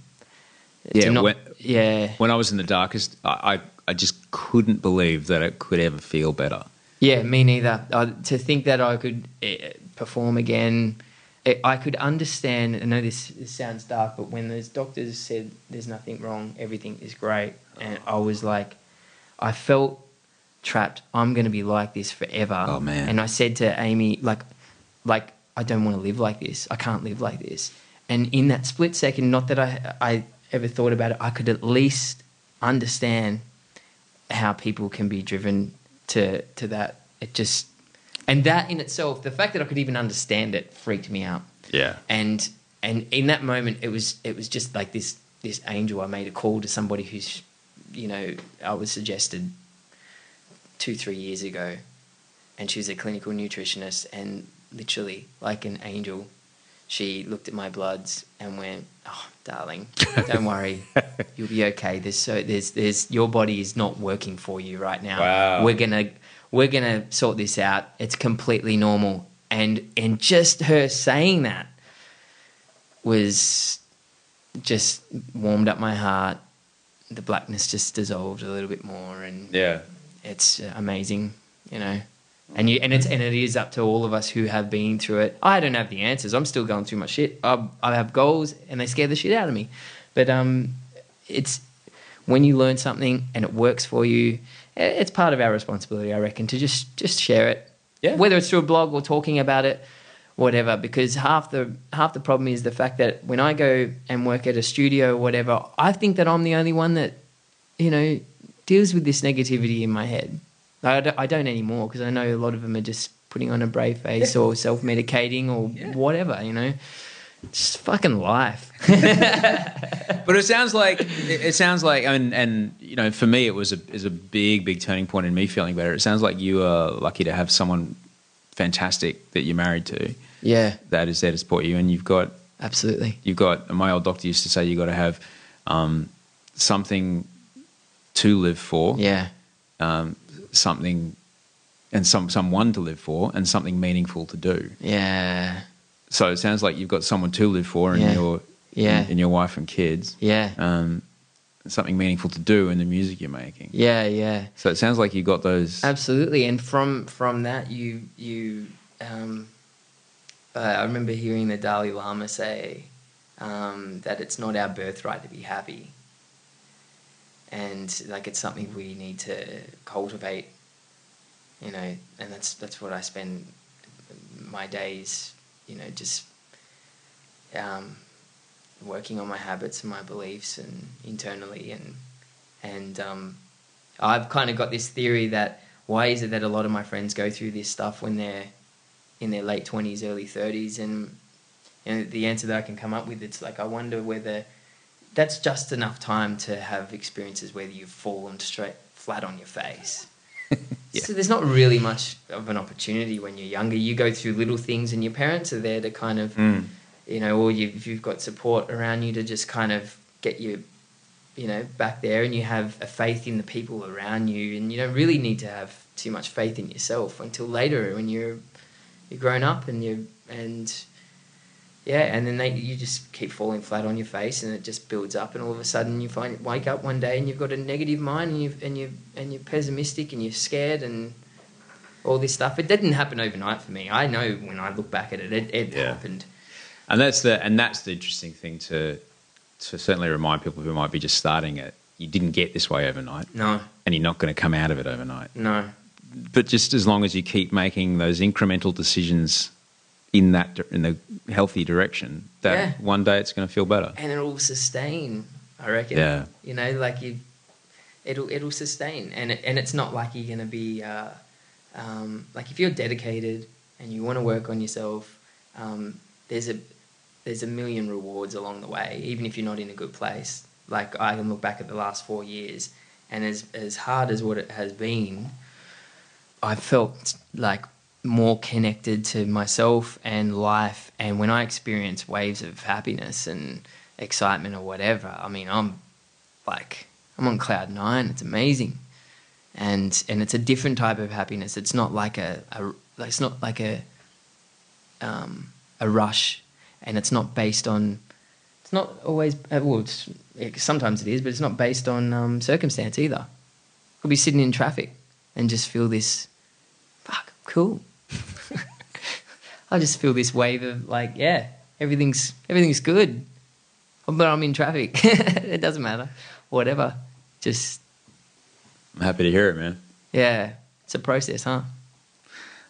Yeah, not- when- yeah. When I was in the darkest, I, I, I just couldn't believe that it could ever feel better. Yeah, me neither. Uh, to think that I could uh, perform again, I I could understand. I know this, this sounds dark, but when those doctors said there's nothing wrong, everything is great, and I was like, I felt trapped. I'm going to be like this forever. Oh, man. And I said to Amy, like, like I don't want to live like this. I can't live like this. And in that split second, not that I I ever thought about it, I could at least understand how people can be driven to to that. It just and that in itself, the fact that I could even understand it freaked me out. Yeah. And and in that moment, it was it was just like this this angel. I made a call to somebody who's, you know, I was suggested two three years ago, and she was a clinical nutritionist, and literally like an angel, she looked at my bloods and went, "Oh, darling, don't worry, you'll be okay. There's so there's there's your body is not working for you right now. Wow. We're gonna we're gonna sort this out. It's completely normal." And and just her saying that was just warmed up my heart. The blackness just dissolved a little bit more, and Yeah. it's uh, amazing, you know. And you and it's and it is up to all of us who have been through it. I don't have the answers. I'm still going through my shit. I, I have goals, and they scare the shit out of me. But um, it's when you learn something and it works for you. It's part of our responsibility, I reckon, to just just share it. Yeah. Whether it's through a blog or talking about it, whatever. Because half the half the problem is the fact that when I go and work at a studio or whatever, I think that I'm the only one that you know deals with this negativity in my head. I don't, I don't anymore because I know a lot of them are just putting on a brave face or self medicating or whatever. You know, just fucking life. But it sounds like it it sounds like I mean, and you know, for me, it was a is a big big turning point in me feeling better. It sounds like you are lucky to have someone fantastic that you're married to yeah, that is there to support you, and you've got absolutely. you've got. My old doctor used to say you got to have um, something to live for, Yeah, um, something and some someone to live for, and something meaningful to do. yeah, So it sounds like you've got someone to live for, and Yeah. your Yeah. and your wife and kids. yeah, um, something meaningful to do in the music you're making. yeah, yeah. So it sounds like you got those. Absolutely, and from from that, you you. Um, uh, I remember hearing the Dalai Lama say um, that it's not our birthright to be happy, and like it's something we need to cultivate. You know, and that's that's what I spend my days. You know, just um, working on my habits and my beliefs and internally and and um, I've kind of got this theory that why is it that a lot of my friends go through this stuff when they're in their late twenties, early thirties, and you know, the answer that I can come up with it's like I wonder whether that's just enough time to have experiences where you've fallen straight flat on your face. So there's not really much of an opportunity when you're younger. You go through little things, and your parents are there to kind of, hmm. you know, or you, you've got support around you to just kind of get you, you know, back there, and you have a faith in the people around you, and you don't really need to have too much faith in yourself until later when you're you're grown up and you're and yeah, and then they you just keep falling flat on your face, and it just builds up, and all of a sudden you find wake up one day and you've got a negative mind, and you and you and you're pessimistic, and you're scared, and all this stuff. It didn't happen overnight for me. I know when I look back at it, it, it Yeah. happened. And that's the and that's the interesting thing to to certainly remind people who might be just starting it. You didn't get this way overnight, No, and you're not going to come out of it overnight. no, But just as long as you keep making those incremental decisions in that in the healthy direction, that Yeah. one day it's going to feel better. and it'll sustain. I reckon. Yeah. You know, like you, it'll it'll sustain, and it, and it's not like you're gonna be, uh, um, like if you're dedicated and you want to work on yourself, um, there's a there's a million rewards along the way, even if you're not in a good place. Like I can look back at the last four years, and as as hard as what it has been, I felt like more connected to myself and life. And when I experience waves of happiness and excitement or whatever, I mean, I'm like, I'm on cloud nine. It's amazing. And, and it's a different type of happiness. It's not like a, a it's not like a, um, a rush and it's not based on, it's not always, uh, well, it's, it, sometimes it is, but it's not based on um, circumstance either. I could be sitting in traffic and just feel this, fuck, cool. I just feel this wave of like, yeah, everything's everything's good, but I'm in traffic. it doesn't matter, whatever. Just I'm happy to hear it, man. yeah, it's a process, huh,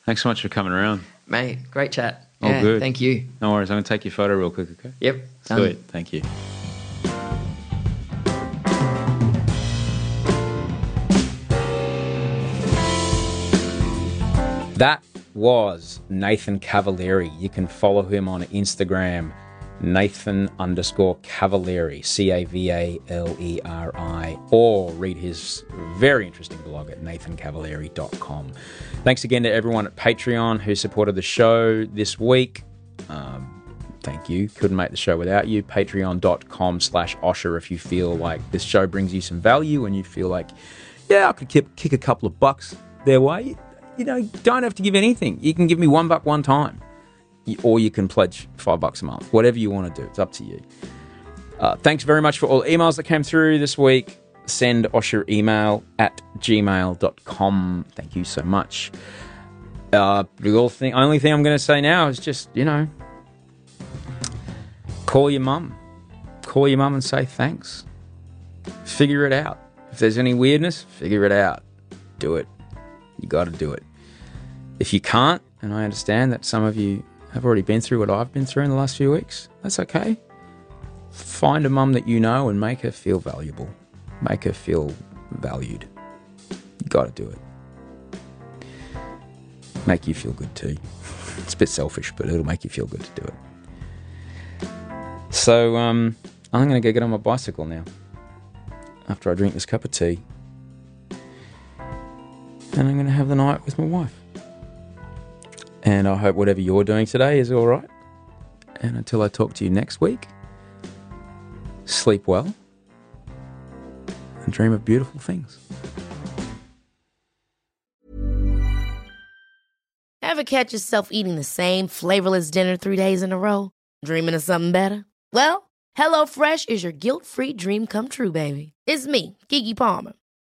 Thanks so much for coming around. mate? Great chat. All yeah, good. Thank you. No worries. I'm going to take your photo real quick, okay? Yep. done. Sweet. Thank you. That was Nathan Cavaleri. You can follow him on Instagram, Nathan underscore Cavaleri, C A V A L E R I, or read his very interesting blog at nathancavaleri.com. Thanks again to everyone at Patreon who supported the show this week. Um, thank you. Couldn't make the show without you. Patreon.com slash Osher if you feel like this show brings you some value and you feel like, yeah, I could kick, kick a couple of bucks their way. You know, don't have to give anything. You can give me one buck one time. Or you can pledge five bucks a month. Whatever you want to do. It's up to you. Uh, thanks very much for all emails that came through this week. Send Osher email at gmail.com. Thank you so much. Uh, the thing, only thing I'm going to say now is just, you know, call your mum. Call your mum and say thanks. Figure it out. If there's any weirdness, figure it out. Do it. You got to do it. If you can't, and I understand that some of you have already been through what I've been through in the last few weeks, that's okay. Find a mum that you know and make her feel valuable. Make her feel valued. You got to do it. Make you feel good too. It's a bit selfish, but it'll make you feel good to do it. So um, I'm going to go get on my bicycle now. After I drink this cup of tea, and I'm going to have the night with my wife. And I hope whatever you're doing today is all right. And until I talk to you next week, sleep well and dream of beautiful things. Ever catch yourself eating the same flavorless dinner three days in a row? Dreaming of something better? Well, HelloFresh is your guilt free dream come true, baby. It's me, Keke Palmer.